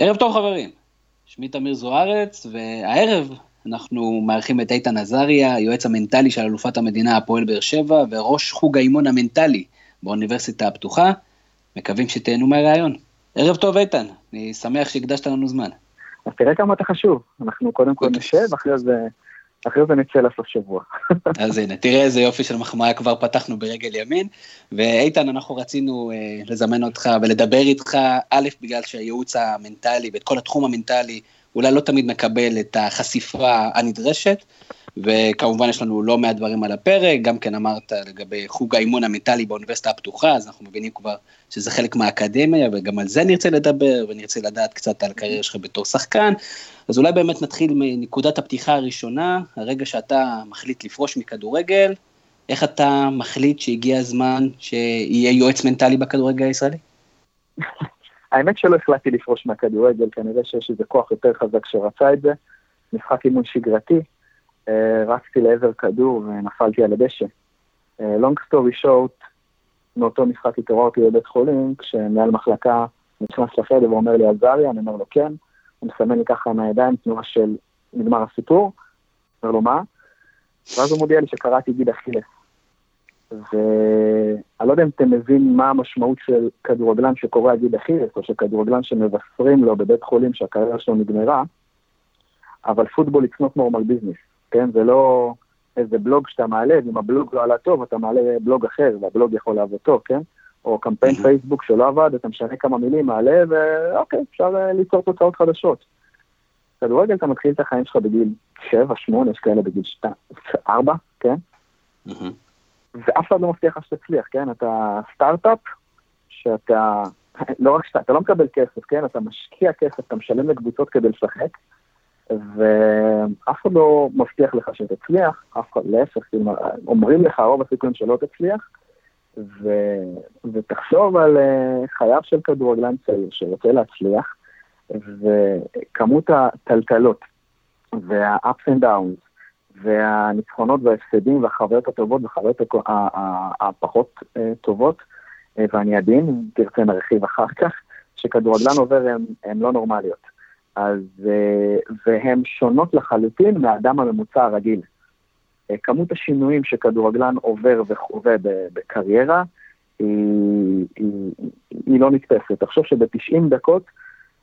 ערב טוב חברים, שמי תמיר זוארץ, והערב אנחנו מארחים את איתן עזריה, היועץ המנטלי של אלופת המדינה הפועל באר שבע, וראש חוג האימון המנטלי באוניברסיטה הפתוחה. מקווים שתהנו מהרעיון. ערב טוב איתן, אני שמח שהקדשת לנו זמן. אז תראה כמה אתה חשוב, אנחנו קודם כל אוקיי. נשב, אחרי זה אחרי זה נצא לסוף שבוע. אז הנה, תראה איזה יופי של מחמאה כבר פתחנו ברגל ימין. ואיתן, אנחנו רצינו אה, לזמן אותך ולדבר איתך, א', בגלל שהייעוץ המנטלי ואת כל התחום המנטלי אולי לא תמיד מקבל את החשיפה הנדרשת, וכמובן יש לנו לא מעט דברים על הפרק, גם כן אמרת לגבי חוג האימון המנטלי באוניברסיטה הפתוחה, אז אנחנו מבינים כבר שזה חלק מהאקדמיה, וגם על זה נרצה לדבר, ונרצה לדעת קצת על הקריירה שלך בתור שחקן. אז אולי באמת נתחיל מנקודת הפתיחה הראשונה, הרגע שאתה מחליט לפרוש מכדורגל, איך אתה מחליט שהגיע הזמן שיהיה יועץ מנטלי בכדורגל הישראלי? האמת שלא החלטתי לפרוש מהכדורגל, כנראה שיש איזה כוח יותר חזק שרצה את זה. משחק אימון שגרתי, רצתי לעבר כדור ונפלתי על הדשא. לונג סטורי שורט, מאותו משחק התעוררתי בבית חולים, כשמנהל מחלקה נכנס לחדר ואומר לי עזריה, אני אומר לו כן, הוא מסמן לי ככה מהידיים תנועה של נגמר הסיפור, אומר לו מה? ואז הוא מודיע לי שקראתי גיד אכילס. ואני לא יודע אם אתם מבין מה המשמעות של כדורגלן שקורא גיד אכילס, או שכדורגלן שמבשרים לו בבית חולים שהקריירה שלו נגמרה, אבל פוטבול it's not business, כן? זה לא איזה בלוג שאתה מעלה, ואם הבלוג לא עלה טוב, אתה מעלה בלוג אחר, והבלוג יכול לעבוד טוב, כן? או קמפיין פייסבוק שלא עבד, אתה משנה כמה מילים, מעלה, ואוקיי, אפשר אה, ליצור תוצאות חדשות. כדורגל אתה מתחיל את החיים שלך בגיל 7, 8, יש כאלה בגיל 2, 4, כן? ואף אחד לא מבטיח לך שתצליח, כן? אתה סטארט-אפ, שאתה, לא רק שאתה, אתה לא מקבל כסף, כן? אתה משקיע כסף, אתה משלם לקבוצות כדי לשחק, ואף אחד לא מבטיח לך שתצליח, אף אחד, להפך, אומרים לך רוב הסיכויים שלא תצליח, ו... ותחשוב על uh, חייו של כדורגלן צעיר שרוצה להצליח, וכמות הטלטלות וה-ups and downs והניצחונות וההפסדים והחוויות הטובות והחוויות הפחות uh, טובות, ואני עדין, אם תרצה נרחיב אחר כך, שכדורגלן עובר הן לא נורמליות. אז, uh, והן שונות לחלוטין מהאדם הממוצע הרגיל. אה, כמות השינויים שכדורגלן עובר וחווה בקריירה היא, היא, היא לא נתפסת. תחשוב שב-90 דקות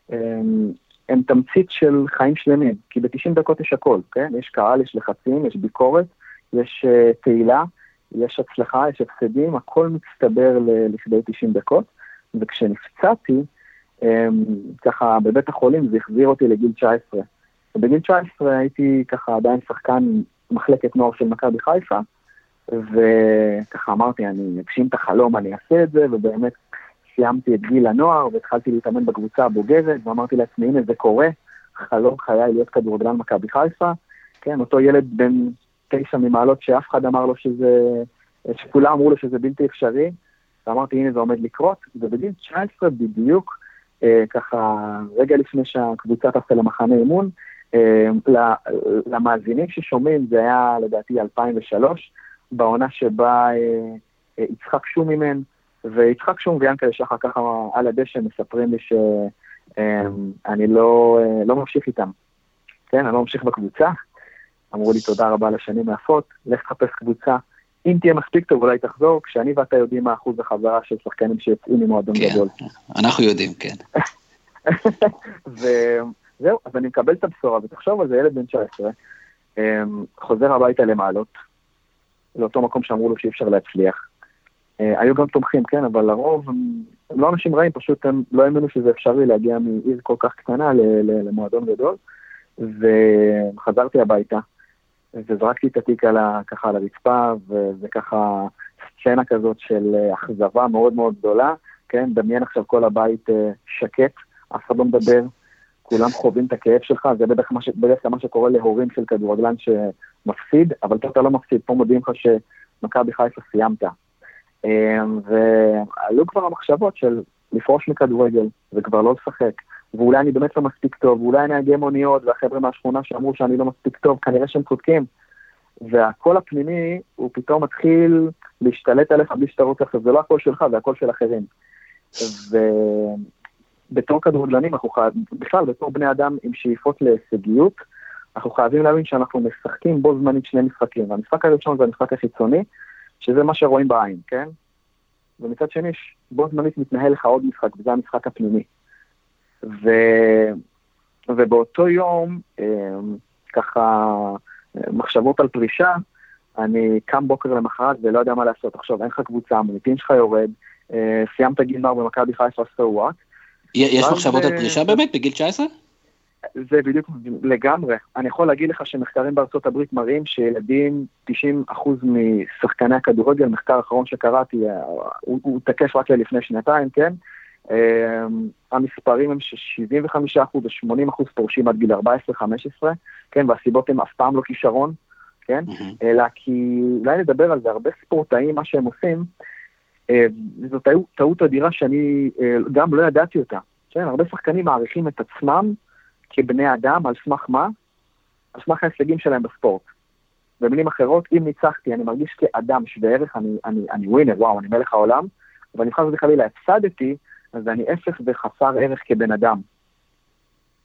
הם, הם תמצית של חיים שלמים, כי ב-90 דקות יש הכל, כן? יש קהל, יש לחצים, יש ביקורת, יש uh, תהילה, יש הצלחה, יש הפסדים, הכל מצטבר לכדי 90 דקות, וכשנפצעתי, ככה בבית החולים זה החזיר אותי לגיל 19. ובגיל 19 הייתי ככה עדיין שחקן מחלקת נוער של מכבי חיפה, וככה אמרתי, אני אגשים את החלום, אני אעשה את זה, ובאמת סיימתי את גיל הנוער והתחלתי להתאמן בקבוצה הבוגרת, ואמרתי לעצמי, הנה זה קורה, חלום חיי להיות כדורגלן מכבי חיפה, כן, אותו ילד בן תשע ממעלות שאף אחד אמר לו שזה, שכולם אמרו לו שזה בלתי אפשרי, ואמרתי, הנה זה עומד לקרות, ובגיל 19 בדיוק, ככה, רגע לפני שהקבוצה טסה למחנה אימון, אה, למאזינים ששומעים, זה היה לדעתי 2003, בעונה שבה אה, אה, יצחק שום אימן, ויצחק שום ויאנקל שחר ככה על הדשא מספרים לי שאני לא, לא ממשיך איתם. כן, אני לא ממשיך בקבוצה. אמרו לי תודה רבה לשנים היפות, לך תחפש קבוצה. אם תהיה מספיק טוב אולי תחזור, כשאני ואתה יודעים מה אחוז החזרה של שחקנים שיוצאים ממועדון כן, גדול. אנחנו יודעים, כן. זהו, אז אני מקבל את הבשורה, ותחשוב על זה, ילד בן 19, אמ, חוזר הביתה למעלות, לאותו מקום שאמרו לו שאי אפשר להצליח. אה, היו גם תומכים, כן, אבל לרוב הם לא אנשים רעים, פשוט הם לא האמינו שזה אפשרי להגיע מעיר כל כך קטנה למועדון גדול. וחזרתי הביתה, וזרקתי את התיק על ה, ככה על הרצפה, וזה ככה סצנה כזאת של אה, אכזבה מאוד מאוד גדולה, כן, דמיין עכשיו כל הבית אה, שקט, אף אחד לא מדבר, כולם חווים את הכאב שלך, זה בדרך כלל מה שקורה להורים של כדורגלן שמפסיד, אבל אתה לא מפסיד, פה מודיעים לך שמכבי חיפה סיימת. אמ, ועלו כבר המחשבות של לפרוש מכדורגל וכבר לא לשחק, ואולי אני באמת לא מספיק טוב, ואולי אגיע מוניות, והחבר'ה מהשכונה שאמרו שאני לא מספיק טוב, כנראה שהם צודקים. והקול הפנימי, הוא פתאום מתחיל להשתלט עליך בלי שאתה רוצה, זה לא הקול שלך, זה הקול של אחרים. ו... בתור כדורגלנים, אנחנו חייבים, בכלל בתור בני אדם עם שאיפות להישגיות, אנחנו חייבים להבין שאנחנו משחקים בו זמנית שני משחקים, והמשחק הראשון זה המשחק החיצוני, שזה מה שרואים בעין, כן? ומצד שני, בו זמנית מתנהל לך עוד משחק, וזה המשחק הפנימי. ו... ובאותו יום, אמ, ככה, מחשבות על פרישה, אני קם בוקר למחרת ולא יודע מה לעשות. עכשיו, אין לך קבוצה, המוניטין שלך יורד, אה, סיימת גיל נוער במכבי חיפה, so what. יש מחשבות על פרישה באמת בגיל 19? זה בדיוק לגמרי. אני יכול להגיד לך שמחקרים בארצות הברית מראים שילדים, 90% משחקני הכדורגל, מחקר אחרון שקראתי, אה, הוא, הוא תקף רק ללפני שנתיים, כן? Um, המספרים הם ש-75% ו-80% פורשים עד גיל 14-15, כן? והסיבות הן אף פעם לא כישרון, כן? Mm-hmm. אלא כי, אולי נדבר על זה, הרבה ספורטאים, מה שהם עושים, uh, זו טעות, טעות אדירה שאני uh, גם לא ידעתי אותה. כן? הרבה שחקנים מעריכים את עצמם כבני אדם, על סמך מה? על סמך ההישגים שלהם בספורט. במילים אחרות, אם ניצחתי, אני מרגיש כאדם שווה ערך, אני, אני, אני ווינר, וואו, אני מלך העולם, אבל אם חס וחלילה הפסדתי, אז אני אפס וחסר ערך כבן אדם.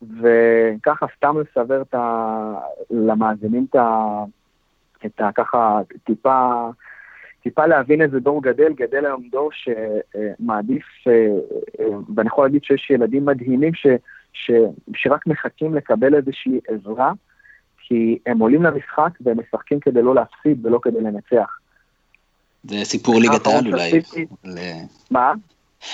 וככה סתם לסבר את ה... למאזינים את ה... את ה... ככה טיפה, טיפה להבין איזה דור גדל, גדל היום דור שמעדיף, ואני יכול להגיד שיש ילדים מדהימים ש... ש, שרק מחכים לקבל איזושהי עזרה, כי הם עולים למשחק והם משחקים כדי לא להפסיד ולא כדי לנצח. זה סיפור ליגת העל אולי. מה?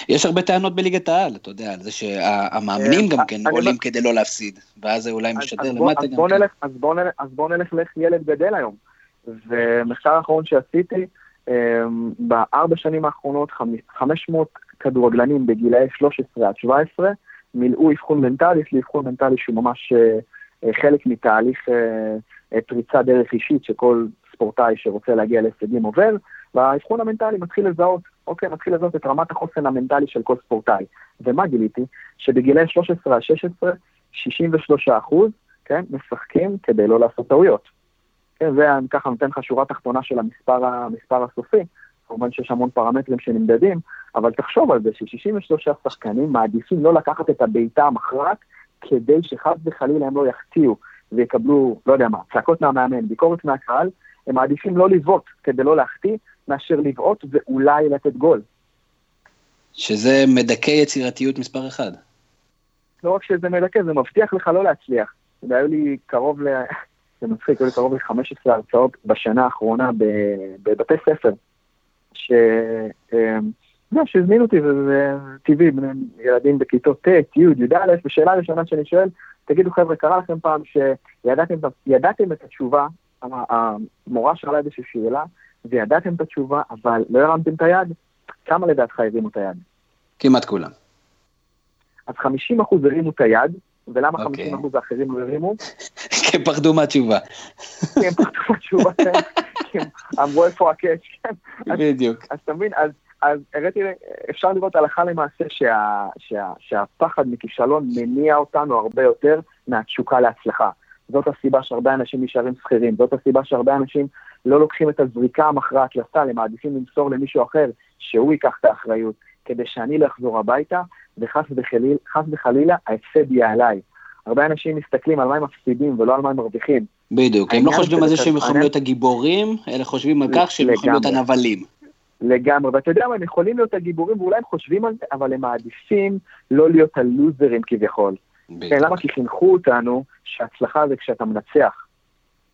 יש הרבה טענות בליגת העל, אתה יודע, על זה שהמאמנים גם כן עולים כדי לא להפסיד, ואז זה אולי משדר למטה גם כן. אז בואו נלך לאיך ילד גדל היום. ומחקר האחרון שעשיתי, אמ, בארבע שנים האחרונות 500 כדורגלנים בגילאי 13 עד 17 מילאו אבחון מנטלי, יש לי אבחון מנטלי שהוא ממש אה, אה, חלק מתהליך אה, פריצה דרך אישית שכל ספורטאי שרוצה להגיע להישגים עובר, והאבחון המנטלי מתחיל לזהות, אוקיי, מתחיל לזהות את רמת החוסן המנטלי של כל ספורטאי. ומה גיליתי? שבגילאי 13 עד 16, 63 אחוז, כן, משחקים כדי לא לעשות טעויות. כן, זה ככה נותן לך שורה תחתונה של המספר, המספר הסופי, כמובן שיש המון פרמטרים שנמדדים, אבל תחשוב על זה ש-63 שחקנים מעדיפים לא לקחת את הבעיטה המכרעת כדי שחס וחלילה הם לא יחטיאו ויקבלו, לא יודע מה, צעקות מהמאמן, ביקורת מהקהל, הם מעדיפים לא לבעוט כדי לא להחטיא, מאשר לבעוט ואולי לתת גול. שזה מדכא יצירתיות מספר אחד. לא רק שזה מדכא, זה מבטיח לך לא להצליח. היו לי קרוב ל... זה מצחיק, היו לי קרוב ל-15 הרצאות בשנה האחרונה בבתי ספר ש... אמ, לא, שהזמינו אותי, וזה טבעי, ילדים בכיתות ט', י', י"א, ושאלה ראשונה שאני שואל, תגידו חבר'ה, קרה לכם פעם שידעתם את התשובה, המורה שאלה איזושהי שאלה, וידעתם את התשובה, אבל לא הרמתם את היד? כמה לדעתך הרימו את היד? כמעט כולם. אז 50 אחוז הרימו את היד, ולמה 50 אוקיי. אחוז האחרים לא הרימו? כי הם פחדו מהתשובה. כי הם פחדו מהתשובה, כן. כי הם אמרו איפה הקאץ', כן. בדיוק. אז אתה מבין, אז... אז הראיתי, אפשר לראות הלכה למעשה שה, שה, שהפחד מכישלון מניע אותנו הרבה יותר מהתשוקה להצלחה. זאת הסיבה שהרבה אנשים נשארים שכירים, זאת הסיבה שהרבה אנשים לא לוקחים את הזריקה המכרעת לסל, הם מעדיפים למסור למישהו אחר, שהוא ייקח את האחריות, כדי שאני לא אחזור הביתה, וחס וחלילה, וחלילה ההפסד יהיה עליי. הרבה אנשים מסתכלים על מה הם מפסידים ולא על מה הם מרוויחים. בדיוק, הם לא חושבים על זה שהם יכולים להיות הגיבורים, אלא חושבים על כך שהם יכולים להיות הנבלים. לגמרי, ואתה יודע מה, הם יכולים להיות הגיבורים ואולי הם חושבים על זה, אבל הם מעדיפים לא להיות הלוזרים כביכול. כן, למה? כי חינכו אותנו שהצלחה זה כשאתה מנצח.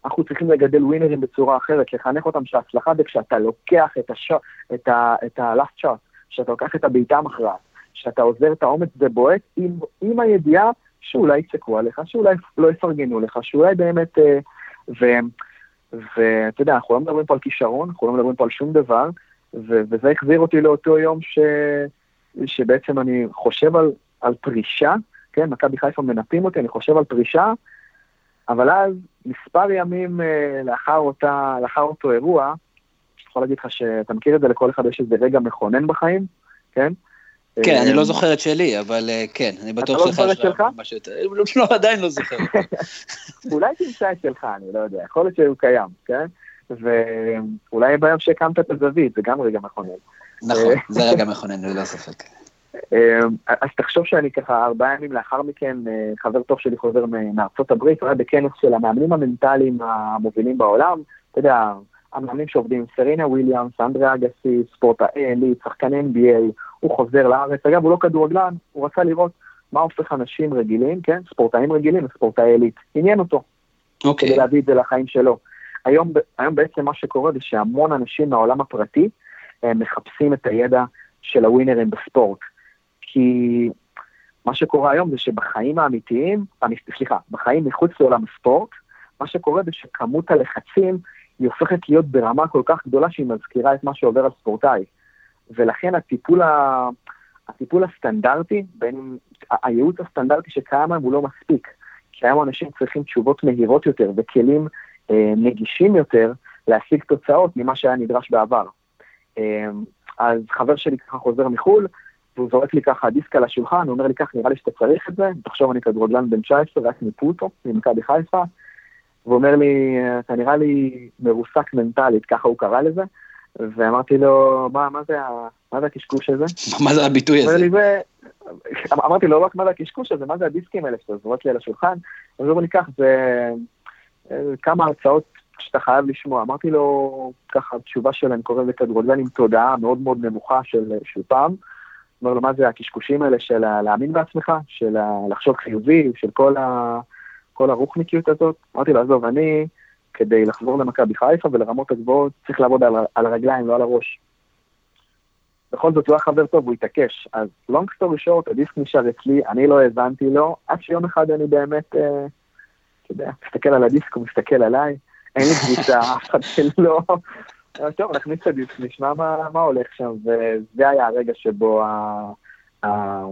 אנחנו צריכים לגדל ווינרים בצורה אחרת, לחנך אותם שההצלחה זה כשאתה לוקח את, הש... את, ה... את ה-last shot, שאתה לוקח את הבעיטה המכרעת, שאתה עוזר את האומץ ובועט עם, עם הידיעה שאולי יצעקו עליך, שאולי לא יפרגנו לך, שאולי באמת... אה, ואתה יודע, אנחנו לא מדברים פה על כישרון, אנחנו לא מדברים פה על שום דבר, ו- וזה החזיר אותי לאותו יום ש- שבעצם אני חושב על, על פרישה, כן, מכבי חיפה מנפים אותי, אני חושב על פרישה, אבל אז, מספר ימים uh, לאחר, אותה, לאחר אותו אירוע, אני יכול להגיד לך שאתה מכיר את זה, לכל אחד יש איזה רגע מכונן בחיים, כן? כן, אני לא אה, זוכר את שלי, אבל אה, כן, אני בטוח שלך. אתה לא זוכר את שלך? משהו יותר, לא, עדיין לא זוכר. אולי תמצא את שלך, אני לא יודע, יכול להיות שהוא קיים, כן? ואולי ביום שהקמת את הזווית, זה גם רגע מכונן. נכון, זה רגע מכונן, ללא ספק. אז תחשוב שאני ככה ארבעה ימים לאחר מכן, חבר טוב שלי חוזר מארצות הברית, הוא היה בכנס של המאמנים המנטליים המובילים בעולם, אתה יודע, המאמנים שעובדים, סרינה וויליאמס, אנדרי אגסי, ספורטאי עילית, שחקן NBA, הוא חוזר לארץ. אגב, הוא לא כדורגלן, הוא רצה לראות מה הופך אנשים רגילים, כן, ספורטאים רגילים וספורטאי עילית. עניין אותו. אוקיי. כדי להביא את זה לחיים שלו. היום, היום בעצם מה שקורה זה שהמון אנשים מהעולם הפרטי מחפשים את הידע של הווינרים בספורט. כי מה שקורה היום זה שבחיים האמיתיים, סליחה, בחיים מחוץ לעולם הספורט, מה שקורה זה שכמות הלחצים היא הופכת להיות ברמה כל כך גדולה שהיא מזכירה את מה שעובר על ספורטאי. ולכן הטיפול, ה... הטיפול הסטנדרטי, בין, הייעוץ הסטנדרטי שקיים היום הוא לא מספיק. כי היום אנשים צריכים תשובות מהירות יותר וכלים אה, נגישים יותר להשיג תוצאות ממה שהיה נדרש בעבר. אה, אז חבר שלי ככה חוזר מחו"ל, והוא זורק לי ככה דיסק על השולחן, הוא אומר לי ככה, נראה לי שאתה צריך את זה, תחשוב אני כדורגלן בן 19, רק מפוטו, ממכבי חיפה, והוא אומר לי, אתה נראה לי מרוסק מנטלית, ככה הוא קרא לזה, ואמרתי לו, מה, מה זה, מה זה הקשקוש הזה? מה זה הביטוי הזה? זה... אמרתי לו, לא רק מה זה הקשקוש הזה, מה זה הדיסקים האלה שאתה זורק לי על השולחן? אז הוא אומר לי, כך, זה כמה הרצאות שאתה חייב לשמוע. אמרתי לו, ככה, התשובה שלהם קוראים לכדורגלן עם תודעה מאוד מאוד נמוכה של, של פעם. אומר לו, מה זה הקשקושים האלה של להאמין בעצמך, של לחשוב חיובי, של כל ה... כל הרוחניקיות הזאת. אמרתי לו, עזוב, אני, כדי לחזור למכבי חיפה ולרמות הגבוהות, צריך לעבוד על, על הרגליים, לא על הראש. בכל זאת, הוא היה חבר טוב, הוא התעקש. אז long story short, הדיסק נשאר אצלי, אני לא האזנתי לו, עד שיום אחד אני באמת, אה, אתה יודע, מסתכל על הדיסק, הוא מסתכל עליי, אין לי קבוצה, אף אחד שלא... טוב, נכניס את הדיסק, נשמע מה, מה הולך שם, וזה היה הרגע שבו ה, ה,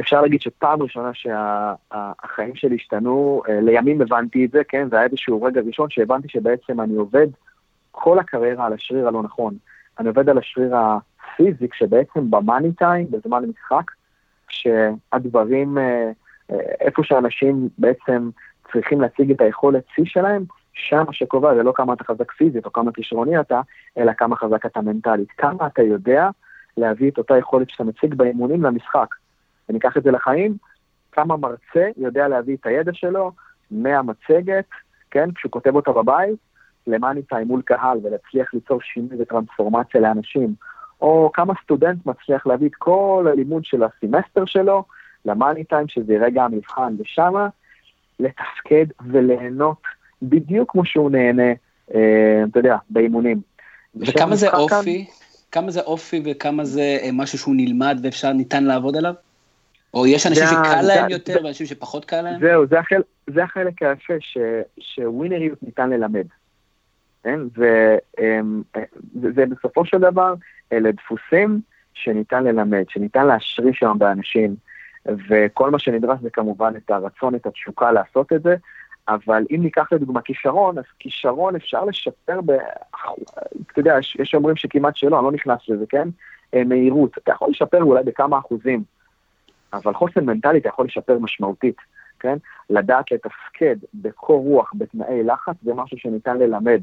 אפשר להגיד שפעם ראשונה שהחיים שלי השתנו, אה, לימים הבנתי את זה, כן, זה היה איזשהו רגע ראשון שהבנתי שבעצם אני עובד כל הקריירה על השריר הלא נכון. אני עובד על השריר הפיזי, כשבעצם במאני טיים, בזמן משחק, כשהדברים, אה, אה, איפה שאנשים בעצם צריכים להציג את היכולת שיא שלהם, שם שקובע זה לא כמה אתה חזק פיזית או כמה כישרוני אתה, אלא כמה חזק אתה מנטלית. כמה אתה יודע להביא את אותה יכולת שאתה מציג באימונים למשחק. וניקח את זה לחיים, כמה מרצה יודע להביא את הידע שלו מהמצגת, כן, כשהוא כותב אותה בבית, למאני טיים מול קהל ולהצליח ליצור שינוי וטרנספורמציה לאנשים, או כמה סטודנט מצליח להביא את כל הלימוד של הסמסטר שלו למאני טיים, שזה רגע המבחן, ושמה לתפקד וליהנות בדיוק כמו שהוא נהנה, אה, אתה יודע, באימונים. וכמה זה אופי? כאן... כמה זה אופי וכמה זה אה, משהו שהוא נלמד ואפשר, ניתן לעבוד עליו? או יש אנשים שקל להם זה, יותר ואנשים שפחות קל להם? זהו, זה, החל, זה החלק היפה, ש, שווינריות ניתן ללמד. כן? זה, אמ, זה, זה בסופו של דבר, אלה דפוסים שניתן ללמד, שניתן להשריש שם באנשים, וכל מה שנדרש זה כמובן את הרצון, את התשוקה לעשות את זה, אבל אם ניקח לדוגמה כישרון, אז כישרון אפשר לשפר, ב... אתה יודע, יש, אומרים שכמעט שלא, אני לא נכנס לזה, כן? אה, מהירות, אתה יכול לשפר אולי בכמה אחוזים. אבל חוסן מנטלי אתה יכול לשפר משמעותית, כן? לדעת לתפקד בקור רוח, בתנאי לחץ, זה משהו שניתן ללמד.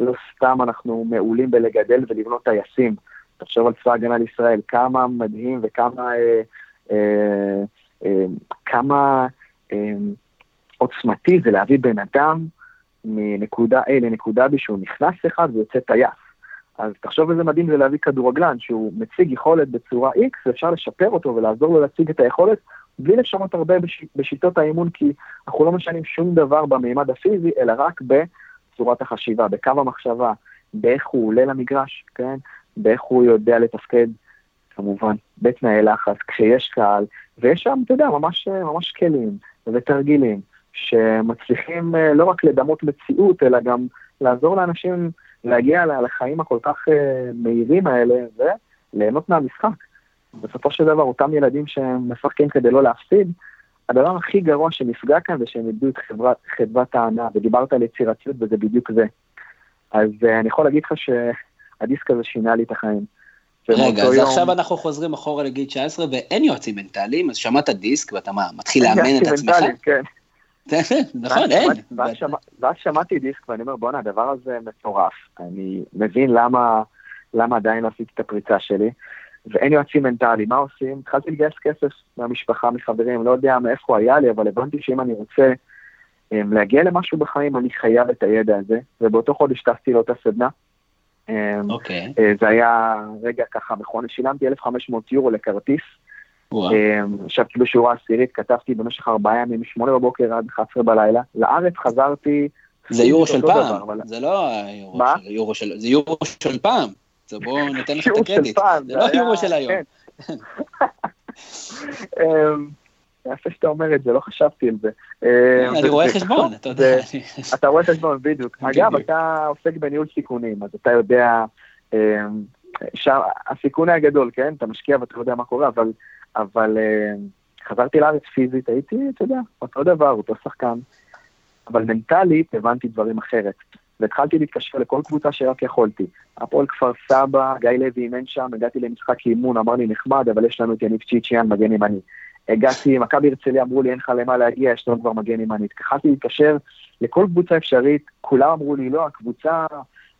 לא סתם אנחנו מעולים בלגדל ולבנות טייסים. תחשוב על צבא הגנה לישראל, כמה מדהים וכמה אה, אה, אה, כמה אה, עוצמתי זה להביא בן אדם מנקודה A לנקודה B שהוא נכנס אחד ויוצא טייס. אז תחשוב איזה מדהים זה להביא כדורגלן שהוא מציג יכולת בצורה X, ואפשר לשפר אותו ולעזור לו להציג את היכולת בלי לשנות הרבה בש... בשיטות האימון, כי אנחנו לא משנים שום דבר במימד הפיזי, אלא רק בצורת החשיבה, בקו המחשבה, באיך הוא עולה למגרש, כן? באיך הוא יודע לתפקד, כמובן, בתנאי לחץ, כשיש קהל, ויש שם, אתה יודע, ממש, ממש כלים ותרגילים שמצליחים אה, לא רק לדמות מציאות, אלא גם לעזור לאנשים להגיע לחיים הכל כך אה, מהירים האלה וליהנות מהמשחק. בסופו של דבר, אותם ילדים שמשחקים כדי לא להפסיד, הדבר הכי גרוע שנפגע כאן זה שהם איבדו את חדוות ההנאה, ודיברת על יצירתיות וזה בדיוק זה. אז uh, אני יכול להגיד לך שהדיסק הזה שינה לי את החיים. רגע, אז יום... עכשיו אנחנו חוזרים אחורה לגיל 19 ואין יועצים מנטליים, אז שמעת דיסק ואתה מה, מתחיל לאמן את עצמך? כן. נכון, אין. ואז שמעתי דיסק ואני אומר, בואנה, הדבר הזה מטורף. אני מבין למה, למה עדיין לא עשיתי את הפריצה שלי. ואין יועצים מנטליים, מה עושים? התחלתי לגייס כסף מהמשפחה, מחברים, לא יודע מאיפה היה לי, אבל הבנתי שאם אני רוצה um, להגיע למשהו בחיים, אני חייב את הידע הזה, ובאותו חודש טסתי לאותה סדנה. אמ, אוקיי. Okay. Uh, זה היה רגע ככה מכון, שילמתי 1,500 יורו לכרטיס. ישבתי um, בשורה עשירית, כתבתי במשך ארבעה ימים, משמונה בבוקר עד 11 בלילה. לארץ חזרתי... זה יורו של פעם. זה לא יורו של... זה יורו של פעם. זה בואו ניתן לך את הקרדיט. זה לא יורו של היום. כן. אמ, יפה שאתה אומר את זה, לא חשבתי על זה. אמ, אני רואה חשבון, אתה יודע. אתה רואה חשבון, בדיוק. אגב, אתה עוסק בניהול סיכונים, אז אתה יודע, אמ, הסיכון היה גדול, כן? אתה משקיע ואתה יודע מה קורה, אבל חזרתי לארץ פיזית, הייתי, אתה יודע, אותו דבר, אותו שחקן. אבל מנטלית הבנתי דברים אחרת. והתחלתי להתקשר לכל קבוצה שרק יכולתי. הפועל כפר סבא, גיא לוי אימן שם, הגעתי למשחק אימון, אמר לי נחמד, אבל יש לנו את יניב צ'יצ'יאן, מגן ימני. הגעתי, מכבי הרצליה אמרו לי אין לך למה להגיע, יש לנו כבר מגן ימנית. התחלתי להתקשר לכל קבוצה אפשרית, כולם אמרו לי לא, הקבוצה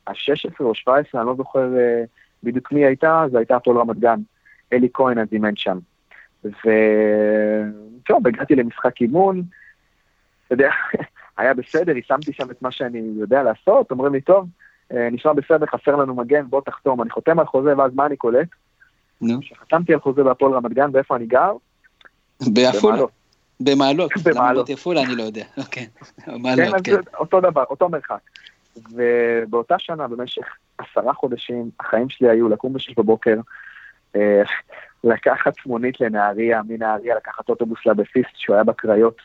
ה-16 או 17, אני לא זוכר uh, בדיוק מי הייתה, זו הייתה הפועל רמת גן. אלי כהן אז אימן שם. וטוב, הגעתי למשחק אימון, אתה יודע, היה בסדר, יישמתי שם את מה שאני יודע לעשות, אומרים לי, טוב, אה, נשמע בסדר, חסר לנו מגן, בוא תחתום. אני חותם על חוזה, ואז מה אני קולט? נו. כשחתמתי על חוזה בהפועל רמת גן, ואיפה אני גר? בעפולה. במעלות. במעלות. עפולה אני לא יודע, אוקיי. מעלות, כן. אותו דבר, אותו מרחק. ובאותה שנה, במשך עשרה חודשים, החיים שלי היו לקום בשש בבוקר, אה, לקחת מונית לנהריה, מנהריה לקחת אוטובוס לבסיסט, שהוא היה בקריות.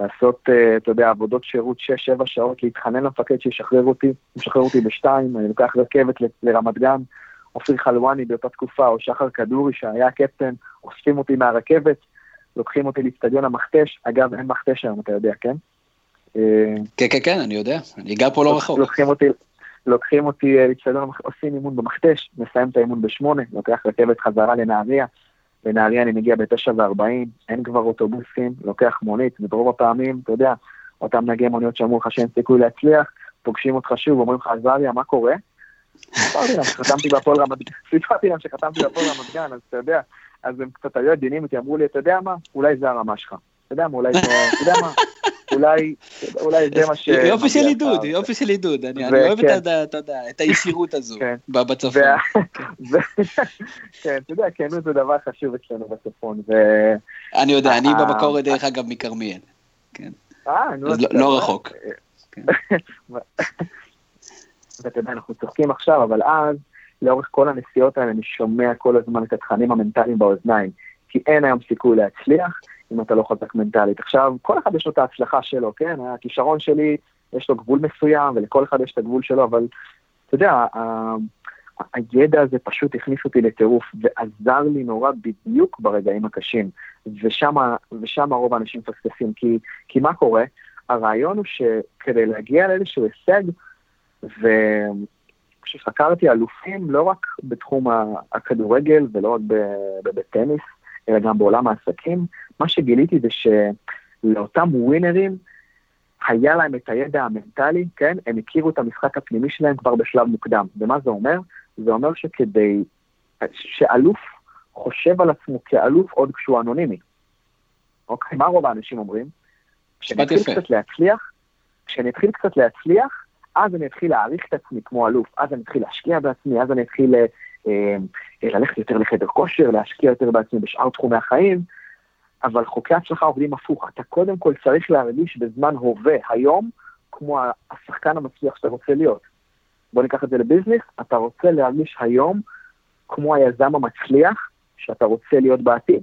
לעשות, אה, אתה יודע, עבודות שירות 6-7 שעות, להתחנן למפקד שישחרר אותי, משחרר אותי בשתיים, אני לוקח רכבת לרמת גן, אופיר חלואני באותה תקופה, או שחר כדורי שהיה הקפטן, אוספים אותי מהרכבת, לוקחים אותי לאצטדיון המכתש, אגב, אין מכתש היום, אתה יודע, כן? אה, כן, כן, כן, אני יודע, אני גר פה לא רחוק. לוקחים אותי, לוקחים אותי אה, לאצטדיון, עושים אימון במכתש, מסיים את האימון בשמונה, לוקח רכבת חזרה לנהריה, לנהריה אני מגיע בתשע וארבעים, אין כבר אוטובוסים, לוקח מונית, וברוב הפעמים, אתה יודע, אותם נהגי מוניות שאמרו לך שאין סיכוי להצליח, פוגשים אותך שוב, אומרים לך, עזריה, מה קורה? סיפרתי להם שחתמתי בהפועל רמת גן, סיפרתי להם שחתמתי בהפועל רמת גן, אז אתה יודע, אז הם קצת היו עדינים אמרו לי, אתה יודע מה, אולי זה הרמה שלך. אתה יודע מה, אולי זה, אתה יודע מה, אולי, אולי זה מה ש... יופי של עידוד, יופי של עידוד, אני אוהב את הישירות הזו כן. בצפון. כן, אתה יודע, כנות זה דבר חשוב אצלנו בצפון. אני יודע, אני במקור דרך אגב מכרמיאל. כן. אה. לא, לא רחוק. כן. ואתה יודע, אנחנו צוחקים עכשיו, אבל אז, לאורך כל הנסיעות האלה, אני שומע כל הזמן את התכנים המנטליים באוזניים. כי אין היום סיכוי להצליח, אם אתה לא חזק מנטלית. עכשיו, כל אחד יש לו את ההצלחה שלו, כן? הכישרון שלי, יש לו גבול מסוים, ולכל אחד יש את הגבול שלו, אבל אתה יודע, הידע הזה פשוט הכניס אותי לטירוף, ועזר לי נורא בדיוק ברגעים הקשים, ושם רוב האנשים מפספסים, כי, כי מה קורה? הרעיון הוא שכדי להגיע לאיזשהו הישג, וכשחקרתי אלופים, לא רק בתחום הכדורגל ולא רק בטניס, אלא גם בעולם העסקים, מה שגיליתי זה שלאותם ווינרים, היה להם את הידע המנטלי, כן? הם הכירו את המשחק הפנימי שלהם כבר בשלב מוקדם. ומה זה אומר? זה אומר שכדי, שאלוף חושב על עצמו כאלוף עוד כשהוא אנונימי. אוקיי, מה רוב האנשים אומרים? כשאני אתחיל קצת להצליח, כשאני אתחיל קצת להצליח, אז אני אתחיל להעריך את עצמי כמו אלוף, אז אני אתחיל להשקיע בעצמי, אז אני אתחיל אה, ללכת יותר לחדר כושר, להשקיע יותר בעצמי בשאר תחומי החיים, אבל חוקי הצלחה עובדים הפוך. אתה קודם כל צריך להרגיש בזמן הווה, היום, כמו השחקן המצליח שאתה רוצה להיות. בוא ניקח את זה לביזנס, אתה רוצה להרגיש היום כמו היזם המצליח שאתה רוצה להיות בעתיד.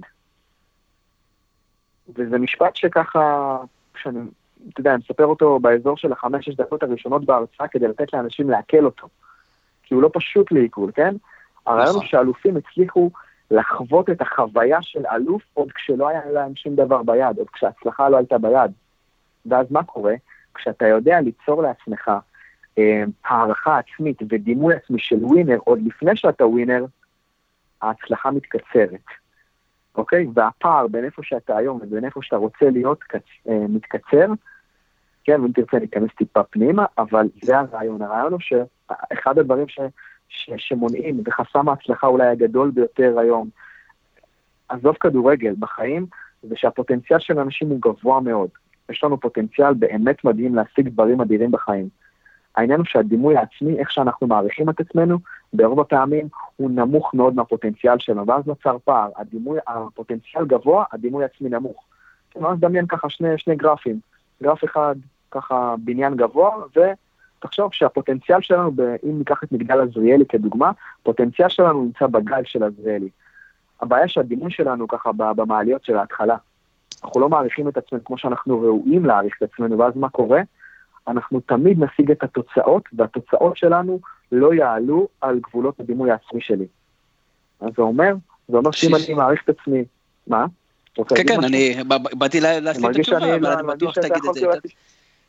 וזה משפט שככה, שאני, אתה יודע, אני מספר אותו באזור של החמש-שש דקות הראשונות בהרצאה כדי לתת לאנשים לעכל אותו. כי הוא לא פשוט לעיכול, כן? הרעיון הוא נכון. שאלופים הצליחו לחוות את החוויה של אלוף עוד כשלא היה להם שום דבר ביד, עוד כשההצלחה לא הייתה ביד. ואז מה קורה? כשאתה יודע ליצור לעצמך אה, הערכה עצמית ודימוי עצמי של ווינר עוד לפני שאתה ווינר, ההצלחה מתקצרת. אוקיי? והפער בין איפה שאתה היום ובין איפה שאתה רוצה להיות קצ... אה, מתקצר, כן, ואם תרצה ניכנס טיפה פנימה, אבל זה הרעיון. הרעיון הוא שאחד הדברים ש... ש, שמונעים, וחסם ההצלחה אולי הגדול ביותר היום, עזוב כדורגל, בחיים, זה שהפוטנציאל של אנשים הוא גבוה מאוד. יש לנו פוטנציאל באמת מדהים להשיג דברים אדירים בחיים. העניין הוא שהדימוי העצמי, איך שאנחנו מעריכים את עצמנו, ברוב הפעמים הוא נמוך מאוד מהפוטנציאל שלנו, ואז נוצר פער. הדימוי, הפוטנציאל גבוה, הדימוי העצמי נמוך. אז דמיין ככה שני, שני גרפים. גרף אחד, ככה בניין גבוה, ותחשוב שהפוטנציאל שלנו, אם ניקח את מגדל עזריאלי כדוגמה, פוטנציאל שלנו נמצא בגל של עזריאלי. הבעיה שהדימוי שלנו ככה במעליות של ההתחלה. אנחנו לא מעריכים את עצמנו כמו שאנחנו ראויים להעריך את עצמנו, ואז מה קורה? אנחנו תמיד נשיג את התוצאות, והתוצאות שלנו לא יעלו על גבולות הדימוי העצמי שלי. אז זה אומר, זה אומר שאם אני מעריך את עצמי, מה? כן, כן, אני באתי להשלים את התשובה, אבל אני בטוח שתגיד את זה.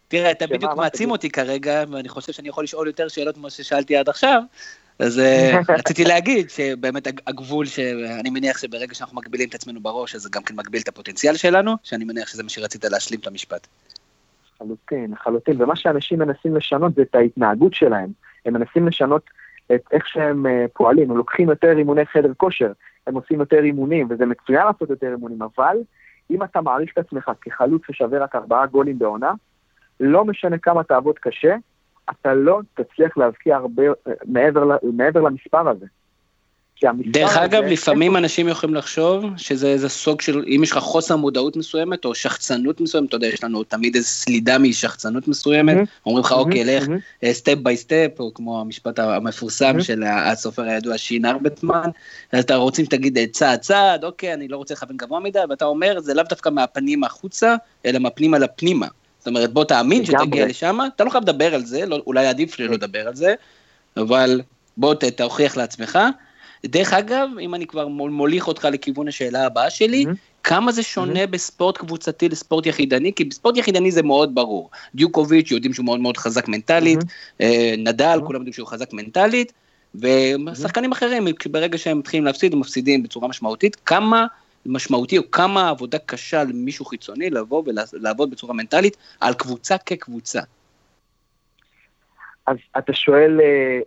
תראה, אתה בדיוק מעצים אותי כרגע, ואני חושב שאני יכול לשאול יותר שאלות ממה ששאלתי עד עכשיו, אז אה, רציתי להגיד שבאמת הגבול, שאני מניח שברגע שאנחנו מגבילים את עצמנו בראש, אז זה גם כן מגביל את הפוטנציאל שלנו, שאני מניח שזה מה שרצית להשלים את המשפט. לחלוטין, לחלוטין, ומה שאנשים מנסים לשנות זה את ההתנהגות שלהם. הם מנסים לשנות את איך שהם uh, פועלים, הם לוקחים יותר אימוני חדר כושר, הם עושים יותר אימונים, וזה מצוין לעשות יותר אימונים, אבל אם אתה מעריך את עצמך כחלוץ ששווה רק ארבעה גולים בעונה, לא משנה כמה תעבוד קשה, אתה לא תצליח להבקיע הרבה אה, מעבר, מעבר למספר הזה. דרך אגב, הזה... לפעמים אנשים יכולים לחשוב שזה איזה סוג של, אם יש לך חוסר מודעות מסוימת או שחצנות מסוימת, אתה יודע, יש לנו תמיד איזו סלידה משחצנות מסוימת, mm-hmm. אומרים לך, אוקיי, לך step by step, או כמו המשפט המפורסם mm-hmm. של הסופר הידוע שין ארבטמן, אז אתה רוצים שתגיד אה, צעד צעד, אוקיי, אני לא רוצה לכוון גבוה מדי, ואתה אומר, זה לאו דווקא מהפנים החוצה, אלא מהפנים על הפנימה. זאת אומרת, בוא תאמין שתגיע לשם, אתה לא חייב לדבר על זה, לא, אולי עדיף לי לא לדבר על זה, אבל בוא תוכיח לעצמך. דרך אגב, אם אני כבר מוליך אותך לכיוון השאלה הבאה שלי, mm-hmm. כמה זה שונה mm-hmm. בספורט קבוצתי לספורט יחידני? כי בספורט יחידני זה מאוד ברור. דיוקוביץ' יודעים שהוא מאוד מאוד חזק מנטלית, mm-hmm. נדל. כולם יודעים שהוא חזק מנטלית, ושחקנים. אחרים, ברגע שהם מתחילים להפסיד, הם מפסידים בצורה משמעותית. כמה משמעותי או כמה עבודה קשה למישהו חיצוני לבוא ולעבוד בצורה מנטלית על קבוצה כקבוצה? אז אתה שואל, אה,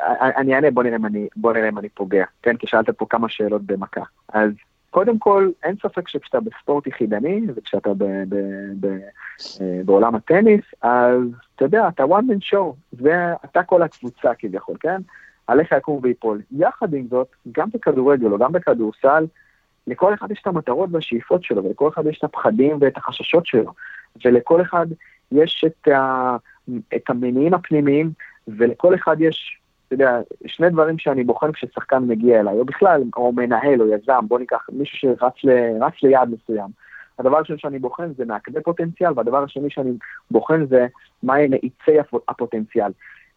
אה, אני אענה, בוא נראה אם אני, בוא נראה אם אני פוגע, כן? כי שאלת פה כמה שאלות במכה. אז קודם כל, אין ספק שכשאתה בספורט יחידני, וכשאתה ב, ב, ב, אה, בעולם הטניס, אז אתה יודע, אתה one man show, ואתה כל הקבוצה כביכול, כן? עליך יקום ויפול. יחד עם זאת, גם בכדורגל או גם בכדורסל, לכל אחד יש את המטרות והשאיפות שלו, ולכל אחד יש את הפחדים ואת החששות שלו, ולכל אחד יש את ה... את המניעים הפנימיים, ולכל אחד יש, אתה יודע, שני דברים שאני בוחן כששחקן מגיע אליי, או בכלל, או מנהל, או יזם, בוא ניקח מישהו שרץ ל, ליעד מסוים. הדבר הראשון שאני בוחן זה מעקבי פוטנציאל, והדבר השני שאני בוחן זה מהם מאיצי הפוטנציאל.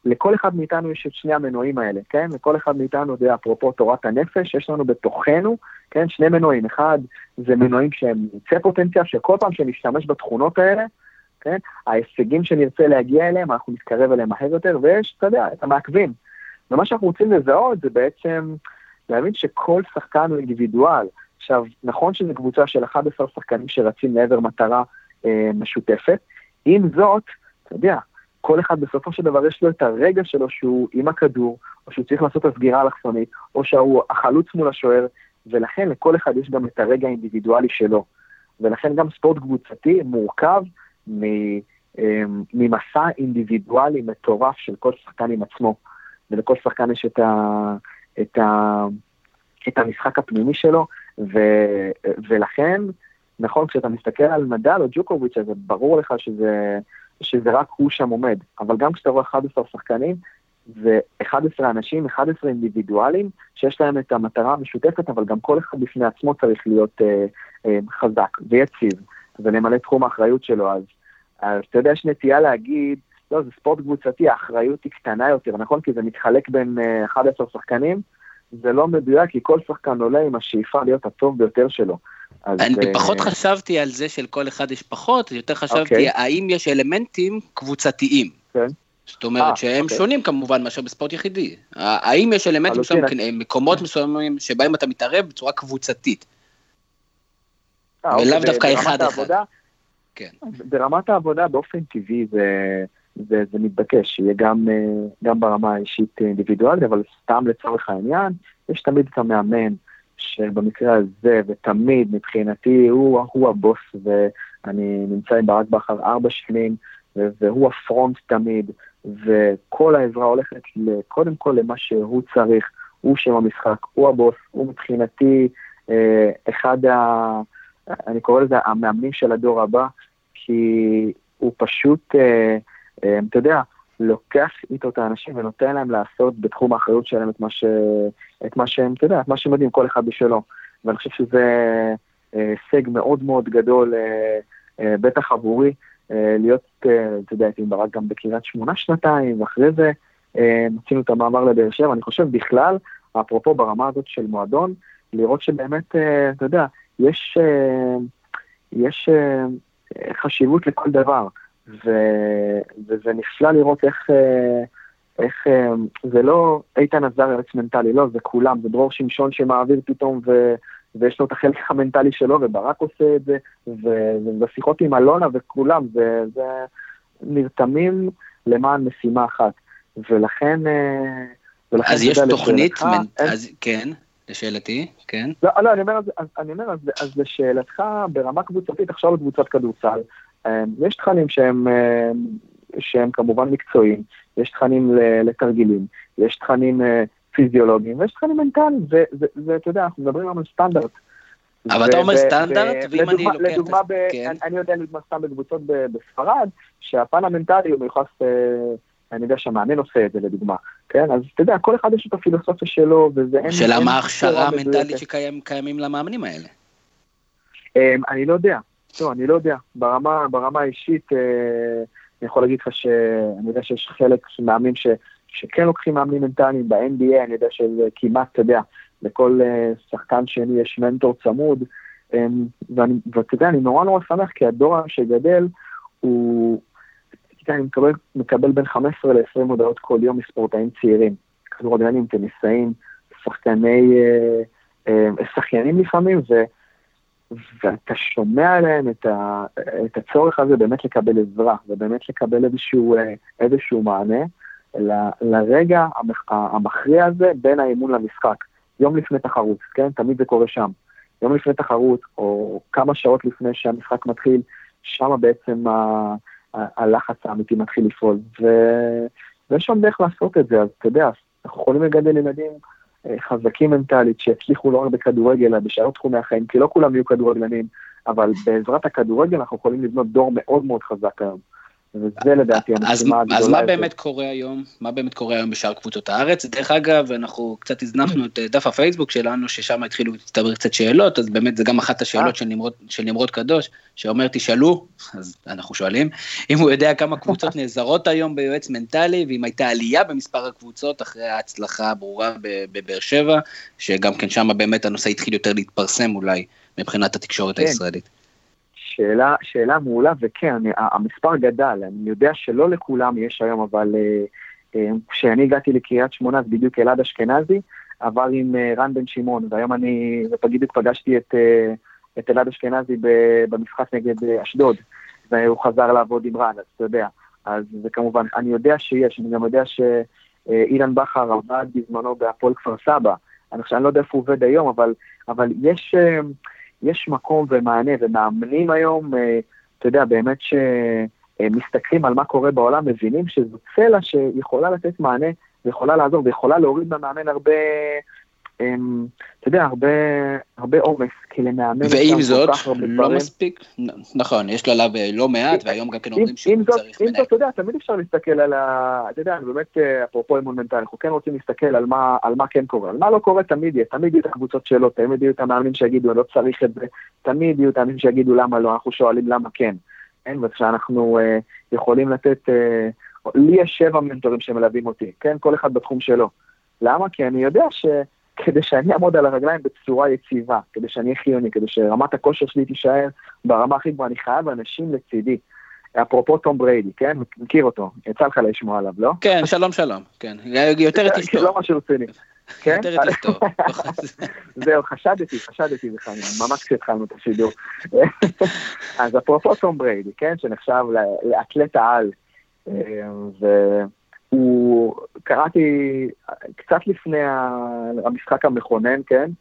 לכל אחד מאיתנו יש את שני המנועים האלה, כן? לכל אחד מאיתנו, זה אפרופו תורת הנפש, יש לנו בתוכנו, כן? שני מנועים. אחד, זה מנועים שהם מאיצי פוטנציאל, שכל פעם שנשתמש בתכונות האלה, כן? ההישגים שנרצה להגיע אליהם, אנחנו נתקרב אליהם מהר יותר, ויש, אתה יודע, את המעכבים. ומה שאנחנו רוצים לזהות זה בעצם להבין שכל שחקן הוא אינדיבידואל. עכשיו, נכון שזו קבוצה של 11 שחקנים שרצים לעבר מטרה אה, משותפת, עם זאת, אתה יודע, כל אחד בסופו של דבר יש לו את הרגע שלו שהוא עם הכדור, או שהוא צריך לעשות את הסגירה האלכסונית, או שהוא החלוץ מול השוער, ולכן לכל אחד יש גם את הרגע האינדיבידואלי שלו. ולכן גם ספורט קבוצתי מורכב ממסע אינדיבידואלי מטורף של כל שחקן עם עצמו, ולכל שחקן יש את, ה, את, ה, את המשחק הפנימי שלו, ו, ולכן, נכון, כשאתה מסתכל על נדל או ג'וקוביץ', אז ברור לך שזה, שזה רק הוא שם עומד, אבל גם כשאתה רואה 11 שחקנים, זה 11 אנשים, 11 אינדיבידואלים, שיש להם את המטרה המשותפת, אבל גם כל אחד בפני עצמו צריך להיות אה, אה, חזק ויציב, ולמלא תחום האחריות שלו. אז אז אתה יודע, יש נטייה להגיד, לא, זה ספורט קבוצתי, האחריות היא קטנה יותר, נכון? כי זה מתחלק בין uh, 11 שחקנים, זה לא מדויק, כי כל שחקן עולה עם השאיפה להיות הטוב ביותר שלו. אז, אני uh, פחות חשבתי על זה של כל אחד יש פחות, יותר חשבתי okay. אוקיי. האם יש אלמנטים קבוצתיים. כן. Okay. זאת אומרת 아, שהם okay. אוקיי. שונים כמובן מאשר בספורט יחידי. האם יש אלמנטים מסוימים, כן, מקומות מסוימים שבהם אתה מתערב בצורה קבוצתית. אה, ולאו אוקיי, דווקא אחד אחד. כן. ברמת העבודה באופן טבעי זה, זה, זה מתבקש, שיהיה גם, גם ברמה האישית אינדיבידואלית, אבל סתם לצורך העניין, יש תמיד את המאמן, שבמקרה הזה, ותמיד מבחינתי, הוא, הוא הבוס, ואני נמצא עם ברק בכר ארבע שנים, והוא הפרונט תמיד, וכל העזרה הולכת קודם כל למה שהוא צריך, הוא שם המשחק, הוא הבוס, הוא מבחינתי אה, אחד ה... אני קורא לזה המאמנים של הדור הבא, כי הוא פשוט, אה, אה, אתה יודע, לוקח איתו את האנשים ונותן להם לעשות בתחום האחריות שלהם את מה, ש... את מה שהם, אתה יודע, את מה שהם יודעים, כל אחד בשלו. ואני חושב שזה הישג מאוד מאוד גדול, בטח עבורי, להיות, אתה יודע, הייתי ברק גם בקריית שמונה שנתיים, ואחרי זה מצינו את המעבר לבאר שבע. אני חושב בכלל, אפרופו ברמה הזאת של מועדון, לראות שבאמת, אתה יודע, יש, יש חשיבות לכל דבר. ו... וזה נפלא לראות איך, אה, איך אה, זה לא איתן עזר יועץ מנטלי, לא, זה כולם, זה דרור שמשון שמעביר פתאום ו... ויש לו את החלק המנטלי שלו, וברק עושה את זה, ובשיחות עם אלונה וכולם, זה, זה נרתמים למען משימה אחת. ולכן... אה, ולכן אז יש תוכנית, מנ... אז כן, לשאלתי, כן. לא, לא, אני אומר, אני אומר אז, אז לשאלתך, ברמה קבוצתית, עכשיו קבוצת כדורסל, אמ, יש תכנים שהם, אמ, שהם כמובן מקצועיים, יש תכנים לתרגילים, יש תכנים אה, פיזיולוגיים ויש תכנים מנטליים, ואתה יודע, אנחנו מדברים על סטנדרט. אבל אתה אומר סטנדרט, ואם אני לוקח... לדוגמה, כן. אני יודע לדוגמה סתם בקבוצות בספרד, שהפן המנטלי הוא מיוחס, אה, אני יודע שהמאמן עושה את זה לדוגמה, כן? אז אתה יודע, כל אחד יש את הפילוסופיה שלו, וזה אין... שאלה מה ההכשרה המנטלית שקיימים למאמנים האלה? אמ, אני לא יודע, לא, אני לא יודע. ברמה, האישית, אה, אני יכול להגיד לך שאני יודע שיש חלק מאמנים ש, שכן לוקחים מאמנים מנטליים ב-NBA, אני יודע שזה כמעט, אתה יודע, לכל אה, שחקן שני יש מנטור צמוד. אה, ואתה יודע, אני נורא נורא שמח, כי הדור שגדל הוא, אתה אני מקבל, מקבל בין 15 ל-20 הודעות כל יום מספורטאים צעירים, כדורגלנים, טניסאים, שחקני, אה, אה, שחיינים לפעמים, ו... ואתה שומע עליהם את, ה, את הצורך הזה באמת לקבל עזרה, ובאמת לקבל איזשהו, אה, איזשהו מענה לרגע המכריע הזה בין האימון למשחק. יום לפני תחרות, כן? תמיד זה קורה שם. יום לפני תחרות, או כמה שעות לפני שהמשחק מתחיל, שם בעצם הלחץ האמיתי מתחיל לפעול. ו, ויש שם דרך לעשות את זה, אז אתה יודע, אנחנו יכולים לגדל ילדים אה, חזקים מנטלית, שיצליחו לא רק בכדורגל, אלא בשאר תחומי החיים, כי לא כולם יהיו כדורגלנים, אבל בעזרת הכדורגל אנחנו יכולים לבנות דור מאוד מאוד חזק היום. וזה לדעתי המשימה הגדולה. אז מה באמת קורה היום? מה באמת קורה היום בשאר קבוצות הארץ? דרך אגב, אנחנו קצת הזנחנו את אה, דף הפייסבוק שלנו, ששם התחילו להצטבר קצת שאלות, אז באמת זה גם אחת השאלות של נמרוד, של נמרוד קדוש, שאומר תשאלו, אז אנחנו שואלים, אם הוא יודע כמה קבוצות נעזרות היום ביועץ מנטלי, ואם הייתה עלייה במספר הקבוצות אחרי ההצלחה הברורה בבאר שבע, שגם כן שם באמת הנושא התחיל יותר להתפרסם אולי מבחינת התקשורת כן. הישראלית. שאלה, שאלה מעולה, וכן, המספר גדל, אני יודע שלא לכולם יש היום, אבל אה, אה, כשאני הגעתי לקריית שמונה, אז בדיוק אלעד אשכנזי עבר עם אה, רן בן שמעון, והיום אני בדיוק פגשתי את, את אלעד אשכנזי במשחק נגד אשדוד, והוא חזר לעבוד עם רן, אז אתה יודע. אז זה כמובן, אני יודע שיש, אני גם יודע שאילן בכר עבד בזמנו בהפועל כפר סבא, אני, אני לא יודע איפה הוא עובד היום, אבל, אבל יש... יש מקום ומענה, ומאמנים היום, אה, אתה יודע, באמת שמסתכלים על מה קורה בעולם, מבינים שזו צלע שיכולה לתת מענה, ויכולה לעזור, ויכולה להוריד במאמן הרבה, אתה יודע, הרבה, הרבה עומס, כי למאמן ועם זאת, לא מספיק, נכון, יש לו עליו אה, לא מעט, והיום גם כן אומרים שהוא צריך מנהל. עם זאת, אתה יודע, תמיד אפשר להסתכל על ה... אתה יודע, באמת, אה, אפרופו אמון מנטלי, אנחנו כן רוצים להסתכל על מה, על מה כן קורה. על מה לא קורה תמיד יהיה, תמיד יהיו את הקבוצות שלו, תמיד יהיו את המאמנים שיגידו, לא צריך את זה, תמיד יהיו את המאמנים שיגידו למה לא, אנחנו שואלים למה כן. כן, וכשאנחנו uh, יכולים לתת, uh, לי יש שבע מנטורים שמלווים אותי, כן, כל אחד בתחום שלו. למה? כי אני יודע ש... כדי שאני אעמוד על הרגליים בצורה יציבה, כדי שאני אהיה חיוני, כדי שרמת הכושר שלי תישאר ברמה הכי גבוהה, אני חייב אנשים לצידי. אפרופו תום בריידי, כן? מכיר אותו, יצא לך לשמוע עליו, לא? כן, שלום שלום, כן. יותר את אשתו. לא משהו רציני. כן? יותר את אשתו. זהו, חשדתי, חשדתי בכלל, ממש כשהתחלנו את השידור. אז אפרופו תום בריידי, כן? שנחשב לאתלט העל והוא, קראתי קצת לפני המשחק המכונן, כן?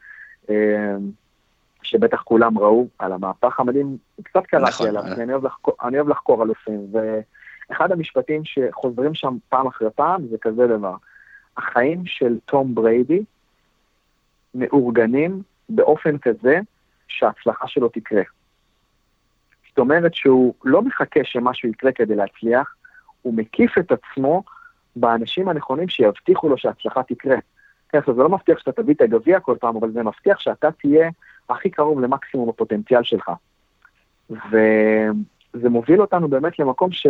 שבטח כולם ראו על המהפך המדהים, קצת קראתי נכון, עליו, נכון. אני, אוהב לחקור, אני אוהב לחקור אלופים, ואחד המשפטים שחוזרים שם פעם אחרי פעם זה כזה דבר, החיים של תום בריידי מאורגנים באופן כזה שההצלחה שלו תקרה. זאת אומרת שהוא לא מחכה שמשהו יקרה כדי להצליח, הוא מקיף את עצמו באנשים הנכונים שיבטיחו לו שההצלחה תקרה. כן, עכשיו זה לא מבטיח שאתה תביא את הגביע כל פעם, אבל זה מבטיח שאתה תהיה הכי קרוב למקסימום הפוטנציאל שלך. וזה מוביל אותנו באמת למקום ש...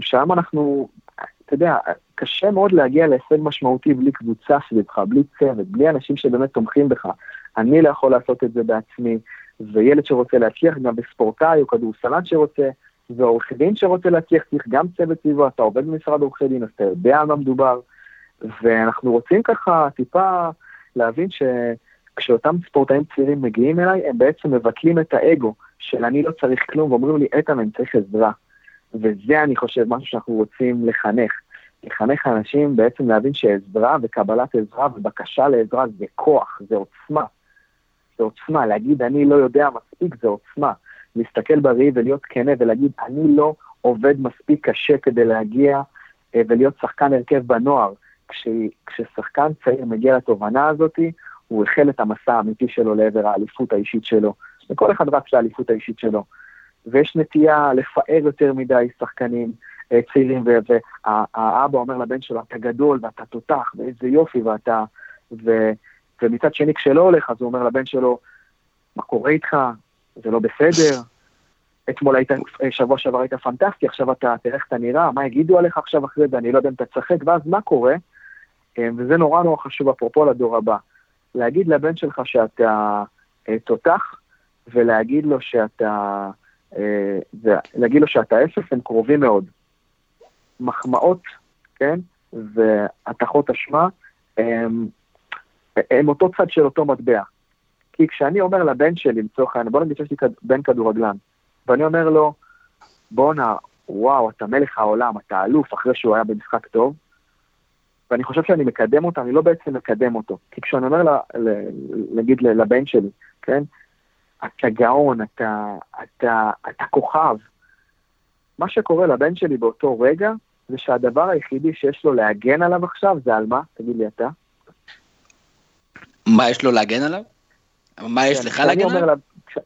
שם אנחנו, אתה יודע, קשה מאוד להגיע להישג משמעותי בלי קבוצה סביבך, בלי צוות, בלי אנשים שבאמת תומכים בך. אני לא יכול לעשות את זה בעצמי, וילד שרוצה להצליח, גם בספורטאי או כדורסלן שרוצה, ועורך דין שרוצה להצליח, צריך גם צוות סביבו, אתה עובד במשרד עורכי דין, אז אתה יודע על מה מדובר. ואנחנו רוצים ככה טיפה להבין שכשאותם ספורטאים צעירים מגיעים אליי, הם בעצם מבטלים את האגו של אני לא צריך כלום, ואומרים לי, איתן, אני צריך עזרה. וזה, אני חושב, משהו שאנחנו רוצים לחנך. לחנך אנשים בעצם להבין שעזרה וקבלת עזרה ובקשה לעזרה זה כוח, זה עוצמה. זה עוצמה, להגיד אני לא יודע מספיק זה עוצמה. להסתכל בראי ולהיות כנה ולהגיד אני לא עובד מספיק קשה כדי להגיע אה, ולהיות שחקן הרכב בנוער. כש, כששחקן צעיר מגיע לתובנה הזאת, הוא החל את המסע האמיתי שלו לעבר האליפות האישית שלו. וכל אחד רץ לאליפות האישית שלו. ויש נטייה לפאר יותר מדי שחקנים אה, צעירים, והאבא אומר לבן שלו, אתה גדול ואתה תותח, ואיזה יופי, ואתה... ו, ומצד שני, כשלא הולך, אז הוא אומר לבן שלו, מה קורה איתך? זה לא בסדר. אתמול היית, שבוע שעבר היית פנטסטי, עכשיו אתה, תראה איך אתה נראה, מה יגידו עליך עכשיו אחרי זה, אני לא יודע אם אתה תשחק, ואז מה קורה? אה, וזה נורא נורא חשוב, אפרופו לדור הבא. להגיד לבן שלך שאתה אה, תותח, ולהגיד לו שאתה, אה, להגיד לו שאתה אפס, הם קרובים מאוד. מחמאות, כן, והטחות אשמה, הם, הם אותו צד של אותו מטבע. כי כשאני אומר לבן שלי, לצורך העניין, בוא נגיד שיש לי בן כדורגלן, ואני אומר לו, בואנה, וואו, אתה מלך העולם, אתה אלוף אחרי שהוא היה במשחק טוב, ואני חושב שאני מקדם אותו, אני לא בעצם מקדם אותו. כי כשאני אומר, נגיד לבן שלי, כן, אתה גאון, אתה, אתה, אתה כוכב, מה שקורה לבן שלי באותו רגע, זה שהדבר היחידי שיש לו להגן עליו עכשיו זה על מה? תגיד לי אתה. מה יש לו להגן עליו? מה יש לך להגן עליו? כש,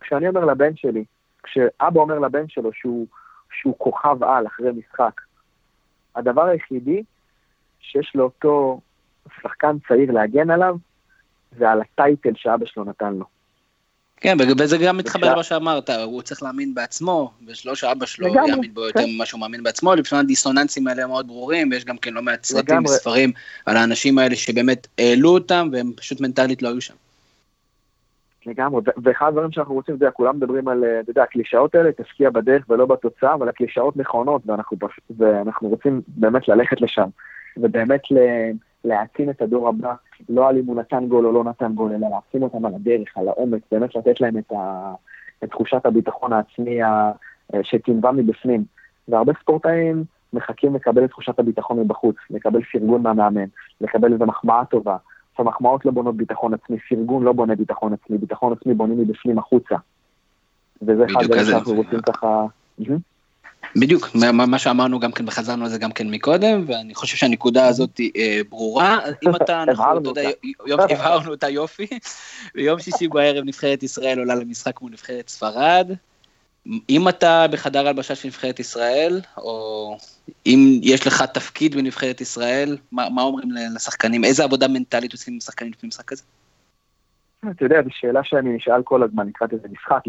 כשאני אומר לבן שלי, כשאבא אומר לבן שלו שהוא, שהוא כוכב על אחרי משחק, הדבר היחידי שיש לאותו שחקן צעיר להגן עליו, זה על הטייטל שאבא שלו נתן לו. כן, וזה גם מתחבר למה שאמרת, הוא צריך להאמין בעצמו, ולא שאבא שלו יאמין בו יותר כן. ממה שהוא מאמין בעצמו, לפעמים הדיסוננסים האלה מאוד ברורים, ויש גם כן לא מעט סרטים וספרים על האנשים האלה שבאמת העלו אותם, והם פשוט מנטלית לא היו שם. לגמרי, ואחד הדברים שאנחנו רוצים, זה כולם מדברים על, אתה יודע, הקלישאות האלה, תשקיע בדרך ולא בתוצאה, אבל הקלישאות נכונות, ואנחנו, ואנחנו רוצים באמת ללכת לשם, ובאמת להעצים את הדור הבא, לא על אם הוא נתן גול או לא נתן גול, אלא להעצים אותם על הדרך, על האומץ, באמת לתת להם את, ה, את תחושת הביטחון העצמי ה, שתנבע מבפנים. והרבה ספורטאים מחכים לקבל את תחושת הביטחון מבחוץ, לקבל פרגון מהמאמן, לקבל איזו מחמאה טובה. עכשיו, מחמאות לא בונות ביטחון עצמי, פרגון לא בונה ביטחון עצמי, ביטחון עצמי בונים מבפנים החוצה. וזה אחד הדברים שאנחנו רוצים ככה... בדיוק, מה שאמרנו גם כן וחזרנו על זה גם כן מקודם, ואני חושב שהנקודה הזאת אה, ברורה. אם אתה, אנחנו, אתה יודע, הבהרנו אותה יופי. ביום שישי בערב נבחרת ישראל עולה למשחק מול נבחרת ספרד. אם אתה בחדר הלבשה של נבחרת ישראל, או אם יש לך תפקיד בנבחרת ישראל, מה, מה אומרים לשחקנים? איזה עבודה מנטלית עושים עם שחקנים לפני משחק כזה? אתה יודע, זו שאלה שאני נשאל כל הזמן לקראת איזה משחק,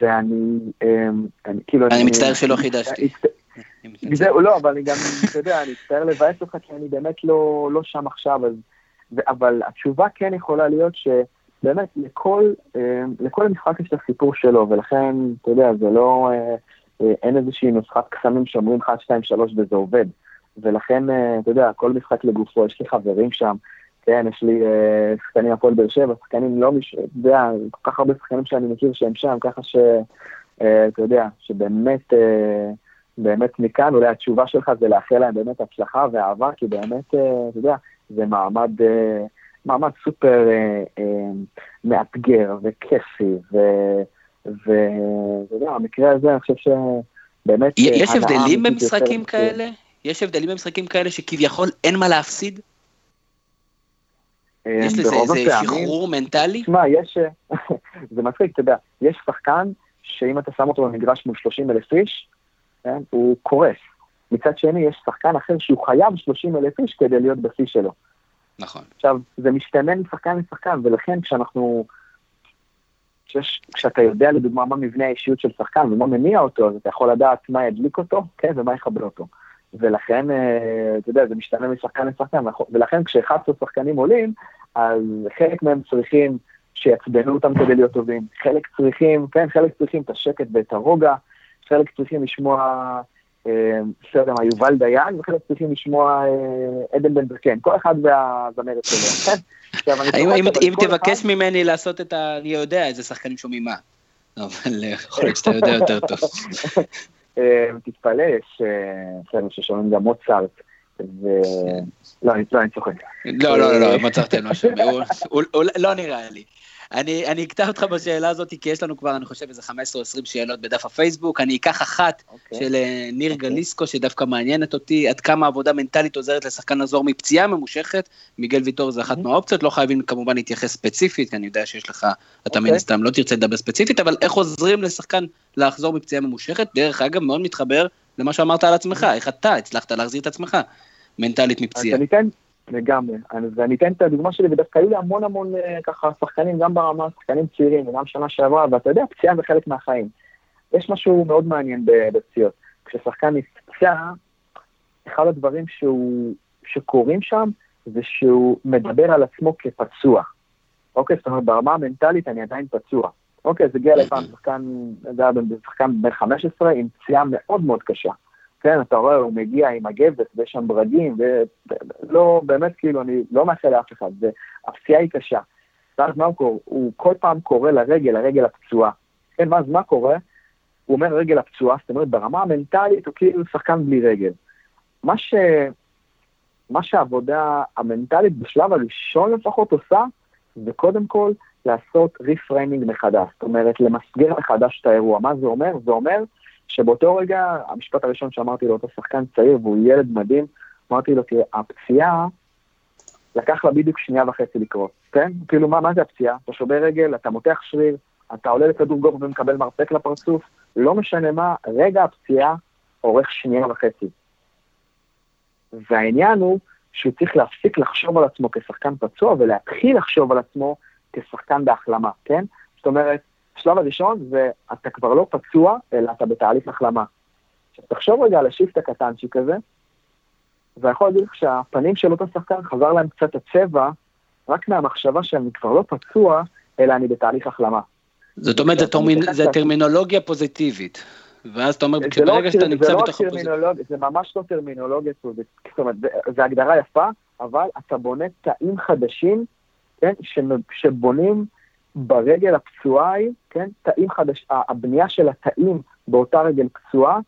ואני, אמ, אני כאילו... אני מצטער שלא חידשתי. זהו, לא, אבל אני גם, אתה יודע, אני מצטער לבאס אותך, כי אני באמת לא, לא שם עכשיו, אז... אבל התשובה כן יכולה להיות שבאמת לכל, אמ, לכל משחק יש את הסיפור שלו, ולכן, אתה יודע, זה לא, אה, אה, אין איזושהי נוסחת קסמים שאומרים 1, 2, 3 וזה עובד. ולכן, אה, אתה יודע, כל משחק לגופו, יש לי חברים שם, כן, יש לי אה, שחקנים הפועל באר שבע, שחקנים לא, מש... אתה יודע, כל כך הרבה שחקנים שאני מכיר שהם שם, ככה שאתה אה, יודע, שבאמת אה, באמת מכאן, אולי התשובה שלך זה לאחל להם באמת הצלחה ואהבה, כי באמת, אה, אתה יודע, זה מעמד, אה, מעמד סופר אה, מאתגר וכיפי, ואתה יודע, המקרה הזה, אני חושב שבאמת... יש הבדלים במשחקים כאלה? יש הבדלים במשחקים כאלה שכביכול אין מה להפסיד? יש לזה איזה שחרור מנטלי? תשמע, יש, זה מצחיק, אתה יודע, יש שחקן שאם אתה שם אותו במגרש מול 30 אלף איש, כן, הוא קורס. מצד שני, יש שחקן אחר שהוא חייב 30 אלף איש כדי להיות בשיא שלו. נכון. עכשיו, זה משתנה משחקן לשחקן, ולכן כשאנחנו... כשיש, כשאתה יודע לדוגמה מה מבנה האישיות של שחקן ומה מניע אותו, אז אתה יכול לדעת מה ידליק אותו, כן, ומה יכבה אותו. ולכן, אה, אתה יודע, זה משתנה משחקן לשחקן, ולכן כש-11 שחקנים עולים, אז חלק מהם צריכים שיעצבנו אותם כדי להיות טובים, חלק צריכים, כן, חלק צריכים את השקט ואת הרוגע, חלק צריכים לשמוע, בסדר, מה, יובל דיין, וחלק צריכים לשמוע אה, עדן בן זקן, כל אחד והזמרת שלו, כן? אם תבקש ממני לעשות את ה... אני יודע איזה שחקנים שומעים מה, אבל יכול להיות שאתה יודע יותר טוב. תתפלא, יש חבר'ה ששומעים גם מוצרט. ו... לא, אני צוחק. לא, לא, לא, מוצרט אין משהו, לא נראה לי. אני, אני אקטע אותך בשאלה הזאת, כי יש לנו כבר, אני חושב, איזה 15 או 20 שאלות בדף הפייסבוק. אני אקח אחת okay. אוקיי. של אה, ניר okay. אוקיי. גליסקו, שדווקא מעניינת אותי, עד כמה עבודה מנטלית עוזרת לשחקן לחזור מפציעה ממושכת. מיגל ויטור זה אחת okay. מהאופציות, לא חייבים כמובן להתייחס ספציפית, כי אני יודע שיש לך, אתה מן okay. הסתם לא תרצה לדבר ספציפית, אבל איך עוזרים לשחקן לחזור מפציעה ממושכת? דרך אגב, מאוד מתחבר למה שאמרת על עצמך, איך אתה הצלחת להחזיר את עצמך מנטלית מפציעה. לגמרי. ואני אתן את הדוגמה שלי, ודווקא היו לי המון המון אה, ככה שחקנים, גם ברמה, שחקנים צעירים, וגם שנה שעברה, ואתה יודע, פציעה זה חלק מהחיים. יש משהו מאוד מעניין בפציעות. כששחקן נפצע, אחד הדברים שהוא, שקורים שם, זה שהוא מדבר על עצמו כפצוע. אוקיי, זאת אומרת, ברמה המנטלית אני עדיין פצוע. אוקיי, זה הגיע לפעם שחקן, זה היה שחקן בן 15 עם פציעה מאוד מאוד קשה. כן, אתה רואה, הוא מגיע עם הגבס ויש שם ברגים, ולא, באמת, כאילו, אני לא מאחל לאף אחד, והפציעה היא קשה. ואז מה הוא קורא? הוא כל פעם קורא לרגל, לרגל הפצועה. כן, ואז מה קורה? הוא אומר רגל הפצועה, זאת אומרת, ברמה המנטלית הוא כאילו שחקן בלי רגל. מה, ש... מה שהעבודה המנטלית בשלב הראשון לפחות עושה, זה קודם כל לעשות ריפריימינג מחדש. זאת אומרת, למסגר מחדש את האירוע. מה זה אומר? זה אומר שבאותו רגע, המשפט הראשון שאמרתי לאותו שחקן צעיר, והוא ילד מדהים, אמרתי לו, תראה, הפציעה, לקח לה בדיוק שנייה וחצי לקרות, כן? כאילו, מה, מה זה הפציעה? אתה שובר רגל, אתה מותח שריר, אתה עולה לכדור גובה ומקבל מרפק לפרצוף, לא משנה מה, רגע הפציעה אורך שנייה וחצי. והעניין הוא שהוא צריך להפסיק לחשוב על עצמו כשחקן פצוע ולהתחיל לחשוב על עצמו כשחקן בהחלמה, כן? זאת אומרת, השלב הראשון זה, אתה כבר לא פצוע, אלא אתה בתהליך החלמה. עכשיו, תחשוב רגע על השיפט הקטנצ'יק הזה, ואני יכול להגיד לך שהפנים של אותו שחקן חזר להם קצת הצבע, רק מהמחשבה שאני כבר לא פצוע, אלא אני בתהליך החלמה. זאת אומרת, זה טרמינולוגיה פוזיטיבית. ואז אתה אומר, לא ברגע שאתה נמצא לא בתוך הפוזיטיבית. זה ממש לא טרמינולוגיה פוזיטיבית, זאת אומרת, זו הגדרה יפה, אבל אתה בונה תאים חדשים, כן, שבונים ברגל הפצועה היא, כן, תאים חדש, הבנייה של התאים באותה רגל פצועה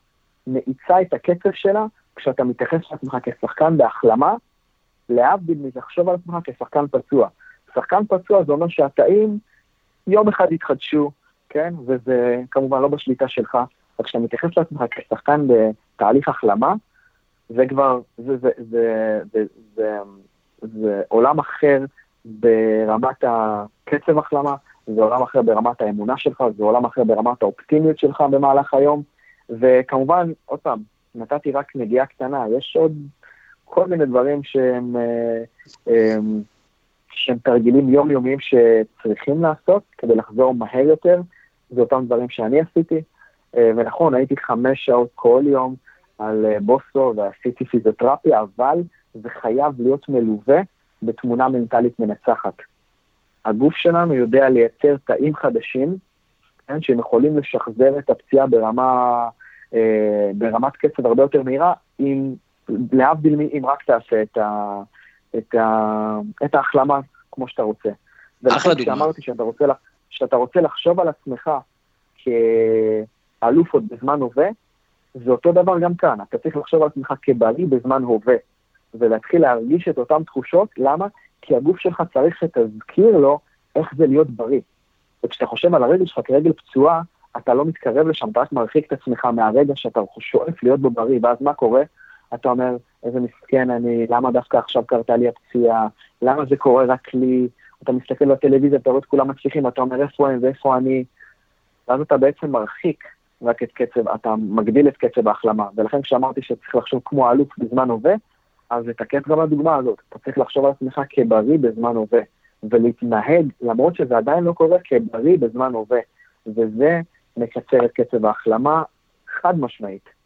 מאיצה את הקצב שלה כשאתה מתייחס לעצמך כשחקן בהחלמה, להבדיל מלחשוב על עצמך כשחקן פצוע. שחקן פצוע זה אומר שהתאים יום אחד יתחדשו, כן, וזה כמובן לא בשליטה שלך, אבל כשאתה מתייחס לעצמך כשחקן בתהליך החלמה, זה כבר, זה, זה, זה, זה, זה, זה, זה עולם אחר ברמת הקצב החלמה, זה עולם אחר ברמת האמונה שלך, זה עולם אחר ברמת האופטימיות שלך במהלך היום, וכמובן, עוד פעם, נתתי רק נגיעה קטנה, יש עוד כל מיני דברים שהם, אה, הם, שהם תרגילים יומיומיים שצריכים לעשות כדי לחזור מהר יותר, זה אותם דברים שאני עשיתי, אה, ונכון, הייתי חמש שעות כל יום על אה, בוסו ועשיתי פיזיותרפיה, אבל זה חייב להיות מלווה בתמונה מנטלית מנצחת. הגוף שלנו יודע לייצר תאים חדשים, כן, שהם יכולים לשחזר את הפציעה ברמה, אה, ברמת קצב הרבה יותר מהירה, אם, להבדיל אם רק תעשה את, ה, את, ה, את ההחלמה כמו שאתה רוצה. אחלה דוגמה. כשאמרתי שאתה רוצה, שאתה רוצה לחשוב על עצמך כאלוף עוד בזמן הווה, זה אותו דבר גם כאן, אתה צריך לחשוב על עצמך כבריא בזמן הווה, ולהתחיל להרגיש את אותן תחושות, למה? כי הגוף שלך צריך שתזכיר לו איך זה להיות בריא. וכשאתה חושב על הרגל שלך כרגל פצועה, אתה לא מתקרב לשם, אתה רק מרחיק את עצמך מהרגע שאתה שואף להיות בו בריא, ואז מה קורה? אתה אומר, איזה מסכן אני, למה דווקא עכשיו קרתה לי הפציעה, למה זה קורה רק לי, אתה מסתכל בטלוויזיה, אתה רואה את כולם מצליחים, אתה אומר איפה הם ואיפה אני, ואז אתה בעצם מרחיק רק את קצב, אתה מגדיל את קצב ההחלמה, ולכן כשאמרתי שצריך לחשוב כמו אלוף בזמן הווה, אז תקף גם לדוגמה הזאת, אתה צריך לחשוב על עצמך כבריא בזמן הווה, ולהתנהג, למרות שזה עדיין לא קורה, כבריא בזמן הווה, וזה מקצר את קצב ההחלמה חד משמעית.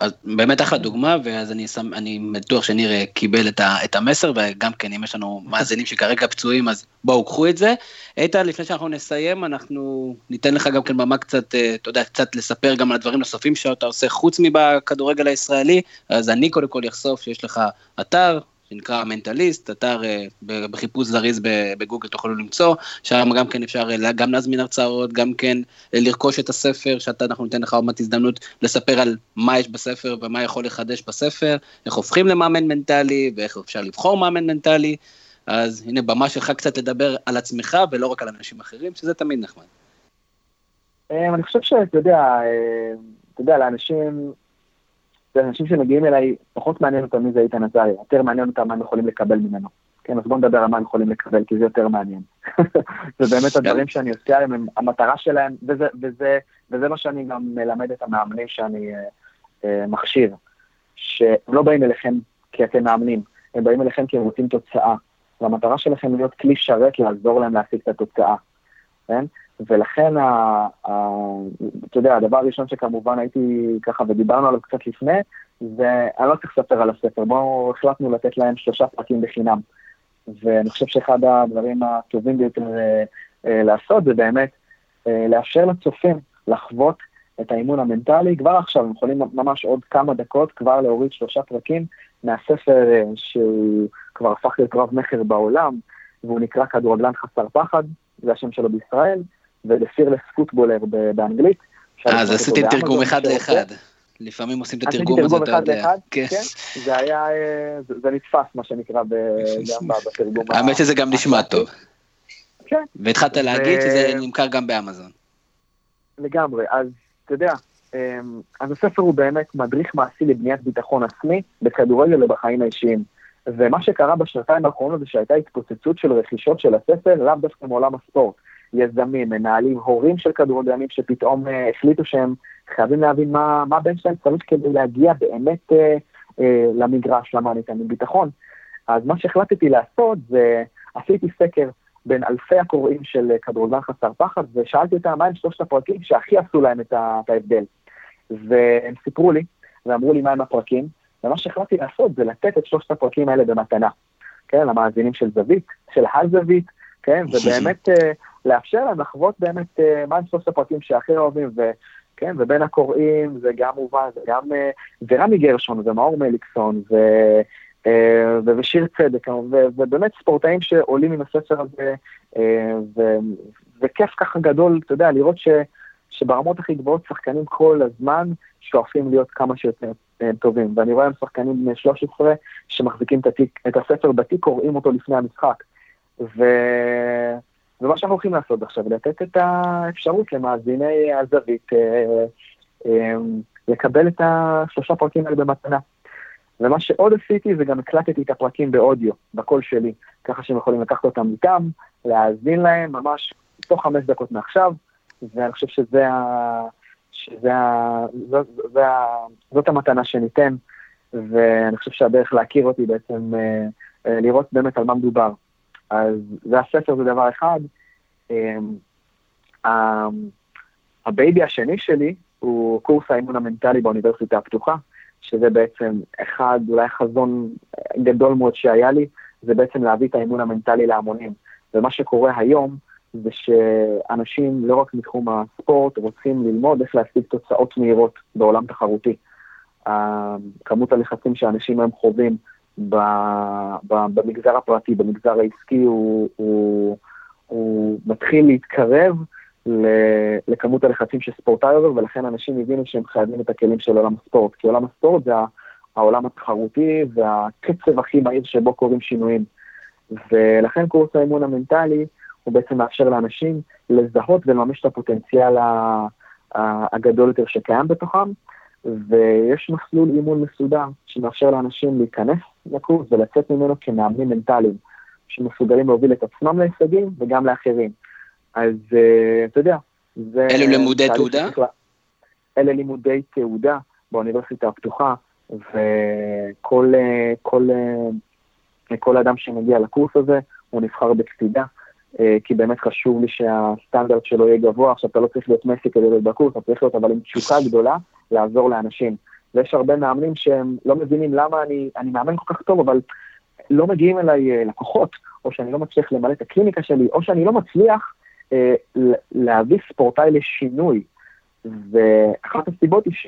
אז באמת אחלה דוגמה, ואז אני, שם, אני בטוח שניר אה, קיבל את, ה, את המסר, וגם כן, אם יש לנו מאזינים שכרגע פצועים, אז בואו, קחו את זה. איתן, לפני שאנחנו נסיים, אנחנו ניתן לך גם כן במה קצת, אה, אתה יודע, קצת לספר גם על דברים נוספים שאתה עושה חוץ מבכדורגל הישראלי, אז אני קודם כל אחשוף שיש לך אתר, שנקרא מנטליסט, אתר אה, בחיפוש זריז בגוגל תוכלו למצוא, שם גם כן אפשר אה, גם להזמין הרצאות, גם כן אה, לרכוש את הספר, שאתה, אנחנו ניתן לך עוד מעט הזדמנות לספר על מה יש בספר ומה יכול לחדש בספר, איך הופכים למאמן מנטלי ואיך אפשר לבחור מאמן מנטלי, אז הנה במה שלך קצת לדבר על עצמך ולא רק על אנשים אחרים, שזה תמיד נחמד. אני חושב שאתה יודע, אתה יודע, לאנשים זה אנשים שמגיעים אליי, פחות מעניין אותם מי זה איתן עזריה, יותר מעניין אותם מה הם יכולים לקבל ממנו. כן, אז בואו נדבר על מה הם יכולים לקבל, כי זה יותר מעניין. זה באמת הדברים שאני עושה עליהם, המטרה שלהם, וזה, וזה, וזה מה שאני גם מלמד את המאמנים שאני אה, אה, מכשיר, שהם לא באים אליכם כי אתם מאמנים, הם באים אליכם כי הם רוצים תוצאה, והמטרה שלכם להיות כלי שרת לעזור להם להשיג את התוצאה, כן? ולכן, ה, ה, אתה יודע, הדבר הראשון שכמובן הייתי ככה, ודיברנו עליו קצת לפני, זה, אני לא צריך לספר על הספר, בואו החלטנו לתת להם שלושה פרקים בחינם. ואני חושב שאחד הדברים הטובים ביותר אה, אה, לעשות זה באמת אה, לאפשר לצופים לחוות את האימון המנטלי כבר עכשיו, הם יכולים ממש עוד כמה דקות כבר להוריד שלושה פרקים מהספר אה, שהוא כבר הפך להיות רב מכר בעולם, והוא נקרא כדורגלן חסר פחד, זה השם שלו בישראל. ולפירלס פוטבולר באנגלית. אה, אז עשיתי תרגום אחד לאחד. לפעמים עושים את התרגום הזה, אתה יודע. כן. כן. זה היה, אה, זה נתפס, מה שנקרא, בתרגום. האמת שזה גם נשמע טוב. כן. והתחלת להגיד שזה נמכר גם באמזון. לגמרי, אז אתה יודע, אמ, אז הספר הוא באמת מדריך מעשי לבניית ביטחון עצמי בכדורגל ובחיים האישיים. ומה שקרה בשנתיים האחרונות זה שהייתה התפוצצות של רכישות של הספר, לאו דווקא מעולם הספורט. יזמים, מנהלים, הורים של כדורגלנים שפתאום uh, החליטו שהם חייבים להבין מה, מה הבן שלהם צריך כדי להגיע באמת uh, uh, למגרש, למה ניתן ביטחון. אז מה שהחלטתי לעשות זה, עשיתי סקר בין אלפי הקוראים של כדורגלן חסר פחד, ושאלתי אותם מהם שלושת הפרקים שהכי עשו להם את ההבדל. והם סיפרו לי, ואמרו לי מהם הפרקים, ומה שהחלטתי לעשות זה לתת את שלושת הפרקים האלה במתנה. כן, למאזינים של זווית, של הזווית, כן, ובאמת לאפשר להם לחוות באמת אה, מה הם שלושת הפרקים שהכי אוהבים, וכן, ובין הקוראים זה גם מובן, זה גם, אה, ורמי גרשון ומאור מליקסון, ו... אה, ושיר צדק, ובאמת ספורטאים שעולים עם הספר הזה, ו, וכיף ככה גדול, אתה יודע, לראות ש, שברמות הכי גבוהות שחקנים כל הזמן שואפים להיות כמה שיותר טובים. ואני רואה היום שחקנים בני 13 שמחזיקים את, התיק, את הספר בתיק, קוראים אותו לפני המשחק. ו... ומה שאנחנו הולכים לעשות עכשיו, לתת את האפשרות למאזיני הזווית אה, אה, לקבל את השלושה פרקים האלה במתנה. ומה שעוד עשיתי זה גם הקלטתי את הפרקים באודיו, בקול שלי, ככה שהם יכולים לקחת אותם איתם, להאזין להם ממש תוך חמש דקות מעכשיו, ואני חושב שזה ה... שזה ה... זאת, זאת, זאת המתנה שניתן, ואני חושב שהדרך להכיר אותי בעצם, אה, לראות באמת על מה מדובר. אז זה הספר זה דבר אחד. אמ, ה baby השני שלי הוא קורס האימון המנטלי באוניברסיטה הפתוחה, שזה בעצם אחד, אולי חזון גדול מאוד שהיה לי, זה בעצם להביא את האימון המנטלי להמונים. ומה שקורה היום זה שאנשים, לא רק מתחום הספורט, רוצים ללמוד איך להשיג תוצאות מהירות בעולם תחרותי. כמות הלחצים שאנשים היום חווים במגזר הפרטי, במגזר העסקי, הוא, הוא, הוא מתחיל להתקרב לכמות הלחצים שספורטאי עובר, ולכן אנשים הבינו שהם חייבים את הכלים של עולם הספורט, כי עולם הספורט זה העולם התחרותי והקצב הכי מהיר שבו קורים שינויים. ולכן קורס האימון המנטלי הוא בעצם מאפשר לאנשים לזהות ולממש את הפוטנציאל הגדול יותר שקיים בתוכם, ויש מסלול אימון מסודר שמאפשר לאנשים להיכנס לקורס ולצאת ממנו כמאמנים מנטליים, שמסוגלים להוביל את עצמם להישגים וגם לאחרים. אז uh, אתה יודע, זה... אלו לימודי תעודה? אלה לימודי תעודה באוניברסיטה הפתוחה, וכל אה, כל, אה, כל אדם שמגיע לקורס הזה, הוא נבחר בקפידה, כי באמת חשוב לי שהסטנדרט שלו יהיה גבוה. עכשיו, אתה לא צריך להיות מסי כדי להיות בקורס, אתה צריך להיות אבל עם תשוקה גדולה לעזור לאנשים. ויש הרבה מאמנים שהם לא מבינים למה אני, אני מאמן כל כך טוב, אבל לא מגיעים אליי לקוחות, או שאני לא מצליח למלא את הקליניקה שלי, או שאני לא מצליח אה, להביא ספורטאי לשינוי. ואחת הסיבות היא ש,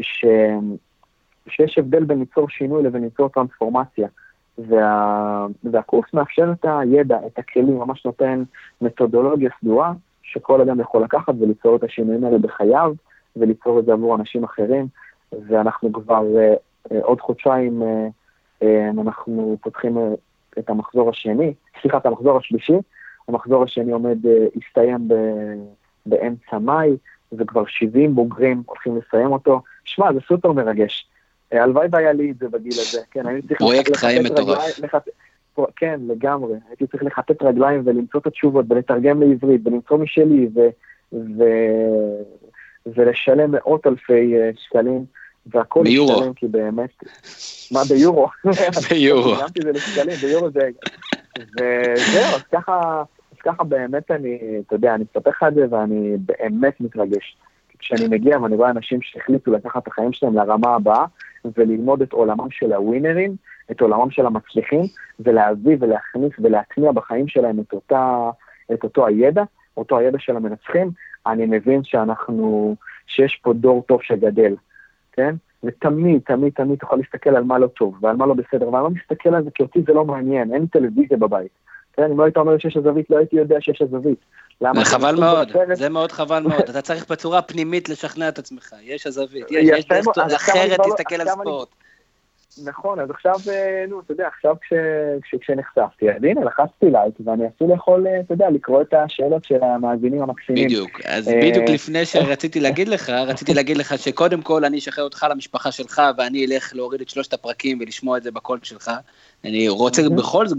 ש, שיש הבדל בין ליצור שינוי לבין ליצור טרנספורמציה. וה, והקורס מאפשר את הידע, את הכלים, ממש נותן מתודולוגיה סדורה, שכל אדם יכול לקחת וליצור את השינויים האלה בחייו, וליצור את זה עבור אנשים אחרים. ואנחנו כבר uh, uh, עוד חודשיים, uh, אנחנו פותחים את המחזור השני, סליחה, את המחזור השלישי, המחזור השני עומד, הסתיים באמצע מאי, וכבר 70 בוגרים הולכים לסיים אותו. שמע, זה סופר מרגש. הלוואי והיה לי את זה בגיל הזה, כן, אני צריך... פרויקט חיים מטורף. כן, לגמרי. הייתי צריך לחטט רגליים ולמצוא את התשובות ולתרגם לעברית ולמצוא משלי ו... ו... ולשלם מאות אלפי שקלים, והכל ביורו. כי באמת... מה, ביורו? ביורו. סיימתי זה לשקלים, ביורו זה... וזהו, אז ככה... אז ככה באמת אני, אתה יודע, אני מספר לך את זה ואני באמת מתרגש. כשאני מגיע ואני רואה אנשים שהחליטו לקחת את החיים שלהם לרמה הבאה וללמוד את עולמם של הווינרים, את עולמם של המצליחים, ולהביא ולהכניס ולהטמיע בחיים שלהם את, אותה, את אותו הידע, אותו הידע של המנצחים, אני מבין שאנחנו, שיש פה דור טוב שגדל, כן? ותמיד, תמיד, תמיד תוכל להסתכל על מה לא טוב ועל מה לא בסדר, ואני לא מסתכל על זה כי אותי זה לא מעניין, אין טלוויזיה בבית. כן, אם לא היית אומר שיש הזווית, לא הייתי יודע שיש הזווית. זה חבל מאוד, זה מאוד חבל מאוד. אתה צריך בצורה פנימית לשכנע את עצמך, יש הזווית, יש דרך אחרת להסתכל על ספורט. נכון, אז עכשיו, אה, נו, אתה יודע, עכשיו כשנחשפתי, אז הנה, לחצתי לייק, ואני אפילו יכול, אה, אתה יודע, לקרוא את השאלות של המאזינים המקסימים. בדיוק, אז אה, בדיוק לפני שרציתי להגיד לך, רציתי להגיד לך שקודם כל אני אשחרר אותך למשפחה שלך, ואני אלך להוריד את שלושת הפרקים ולשמוע את זה בקול שלך. אני רוצה בכל זאת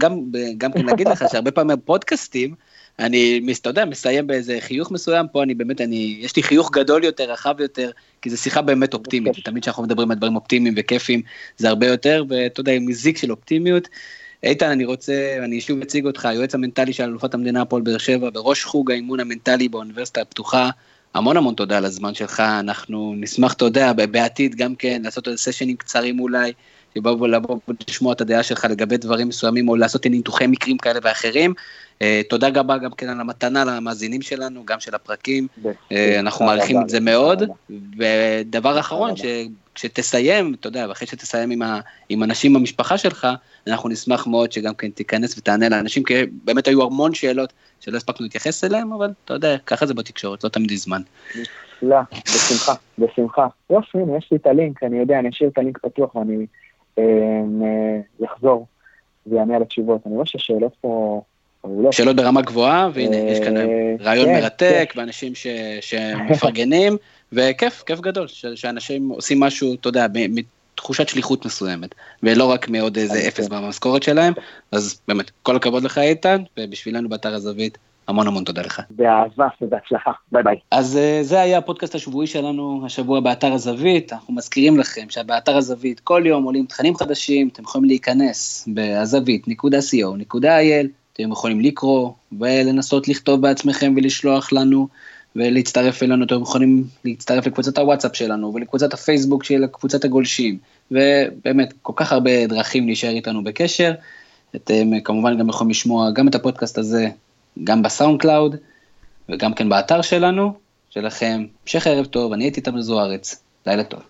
גם כן להגיד לך שהרבה פעמים פודקאסטים, אני, אתה יודע, מסיים באיזה חיוך מסוים, פה אני באמת, אני, יש לי חיוך גדול יותר, רחב יותר, כי זו שיחה באמת אופטימית, ותמיד כשאנחנו מדברים על דברים אופטימיים וכיפים, זה הרבה יותר, ואתה יודע, עם מזיק של אופטימיות. איתן, אני רוצה, אני שוב אציג אותך, היועץ המנטלי של אלופת המדינה הפועל באר שבע, בראש חוג האימון המנטלי באוניברסיטה הפתוחה. המון המון תודה על הזמן שלך, אנחנו נשמח, אתה יודע, בעתיד גם כן, לעשות עוד סשנים קצרים אולי, שבאו לבוא ולשמוע את הדעה שלך לגבי דברים מסוימים, או לעשות ניתוחי מקרים כאלה ואחרים. אה, תודה רבה גם כן על המתנה למאזינים שלנו, גם של הפרקים, אה, אנחנו מעריכים את זה מאוד. ודבר אחרון, כשתסיים, אתה יודע, ואחרי שתסיים עם, ה, עם אנשים במשפחה שלך, אנחנו נשמח מאוד שגם כן תיכנס ותענה לאנשים, כי באמת היו המון שאלות שלא הספקנו להתייחס אליהם, אבל אתה יודע, ככה זה בתקשורת, לא תמיד זמן. נפלא, בשמחה, בשמחה. יופי, יש לי את הלינק, אני יודע, אני אשאיר את הלינק פתוח ואני אחזור ויענה על התשובות. אני רואה שהשאלות פה... שאלות ברמה גבוהה, והנה, יש כאן אה, רעיון כן, מרתק, ואנשים שמפרגנים, וכיף, כיף גדול, שאנשים עושים משהו, אתה יודע, מתחושת שליחות מסוימת, ולא רק מעוד איזה אפס כן. במשכורת שלהם, אז באמת, כל הכבוד לך איתן, ובשבילנו באתר הזווית, המון המון תודה לך. באהבה ובהצלחה, ביי ביי. אז uh, זה היה הפודקאסט השבועי שלנו השבוע באתר הזווית, אנחנו מזכירים לכם שבאתר הזווית כל יום עולים תכנים חדשים, אתם יכולים להיכנס בזווית.co.il, אתם יכולים לקרוא ולנסות לכתוב בעצמכם ולשלוח לנו ולהצטרף אלינו, אתם יכולים להצטרף לקבוצת הוואטסאפ שלנו ולקבוצת הפייסבוק של קבוצת הגולשים, ובאמת כל כך הרבה דרכים להישאר איתנו בקשר. אתם כמובן גם יכולים לשמוע גם את הפודקאסט הזה גם ב SoundCloud וגם כן באתר שלנו, שלכם. המשך ערב טוב, אני הייתי תמר זוארץ, לילה טוב.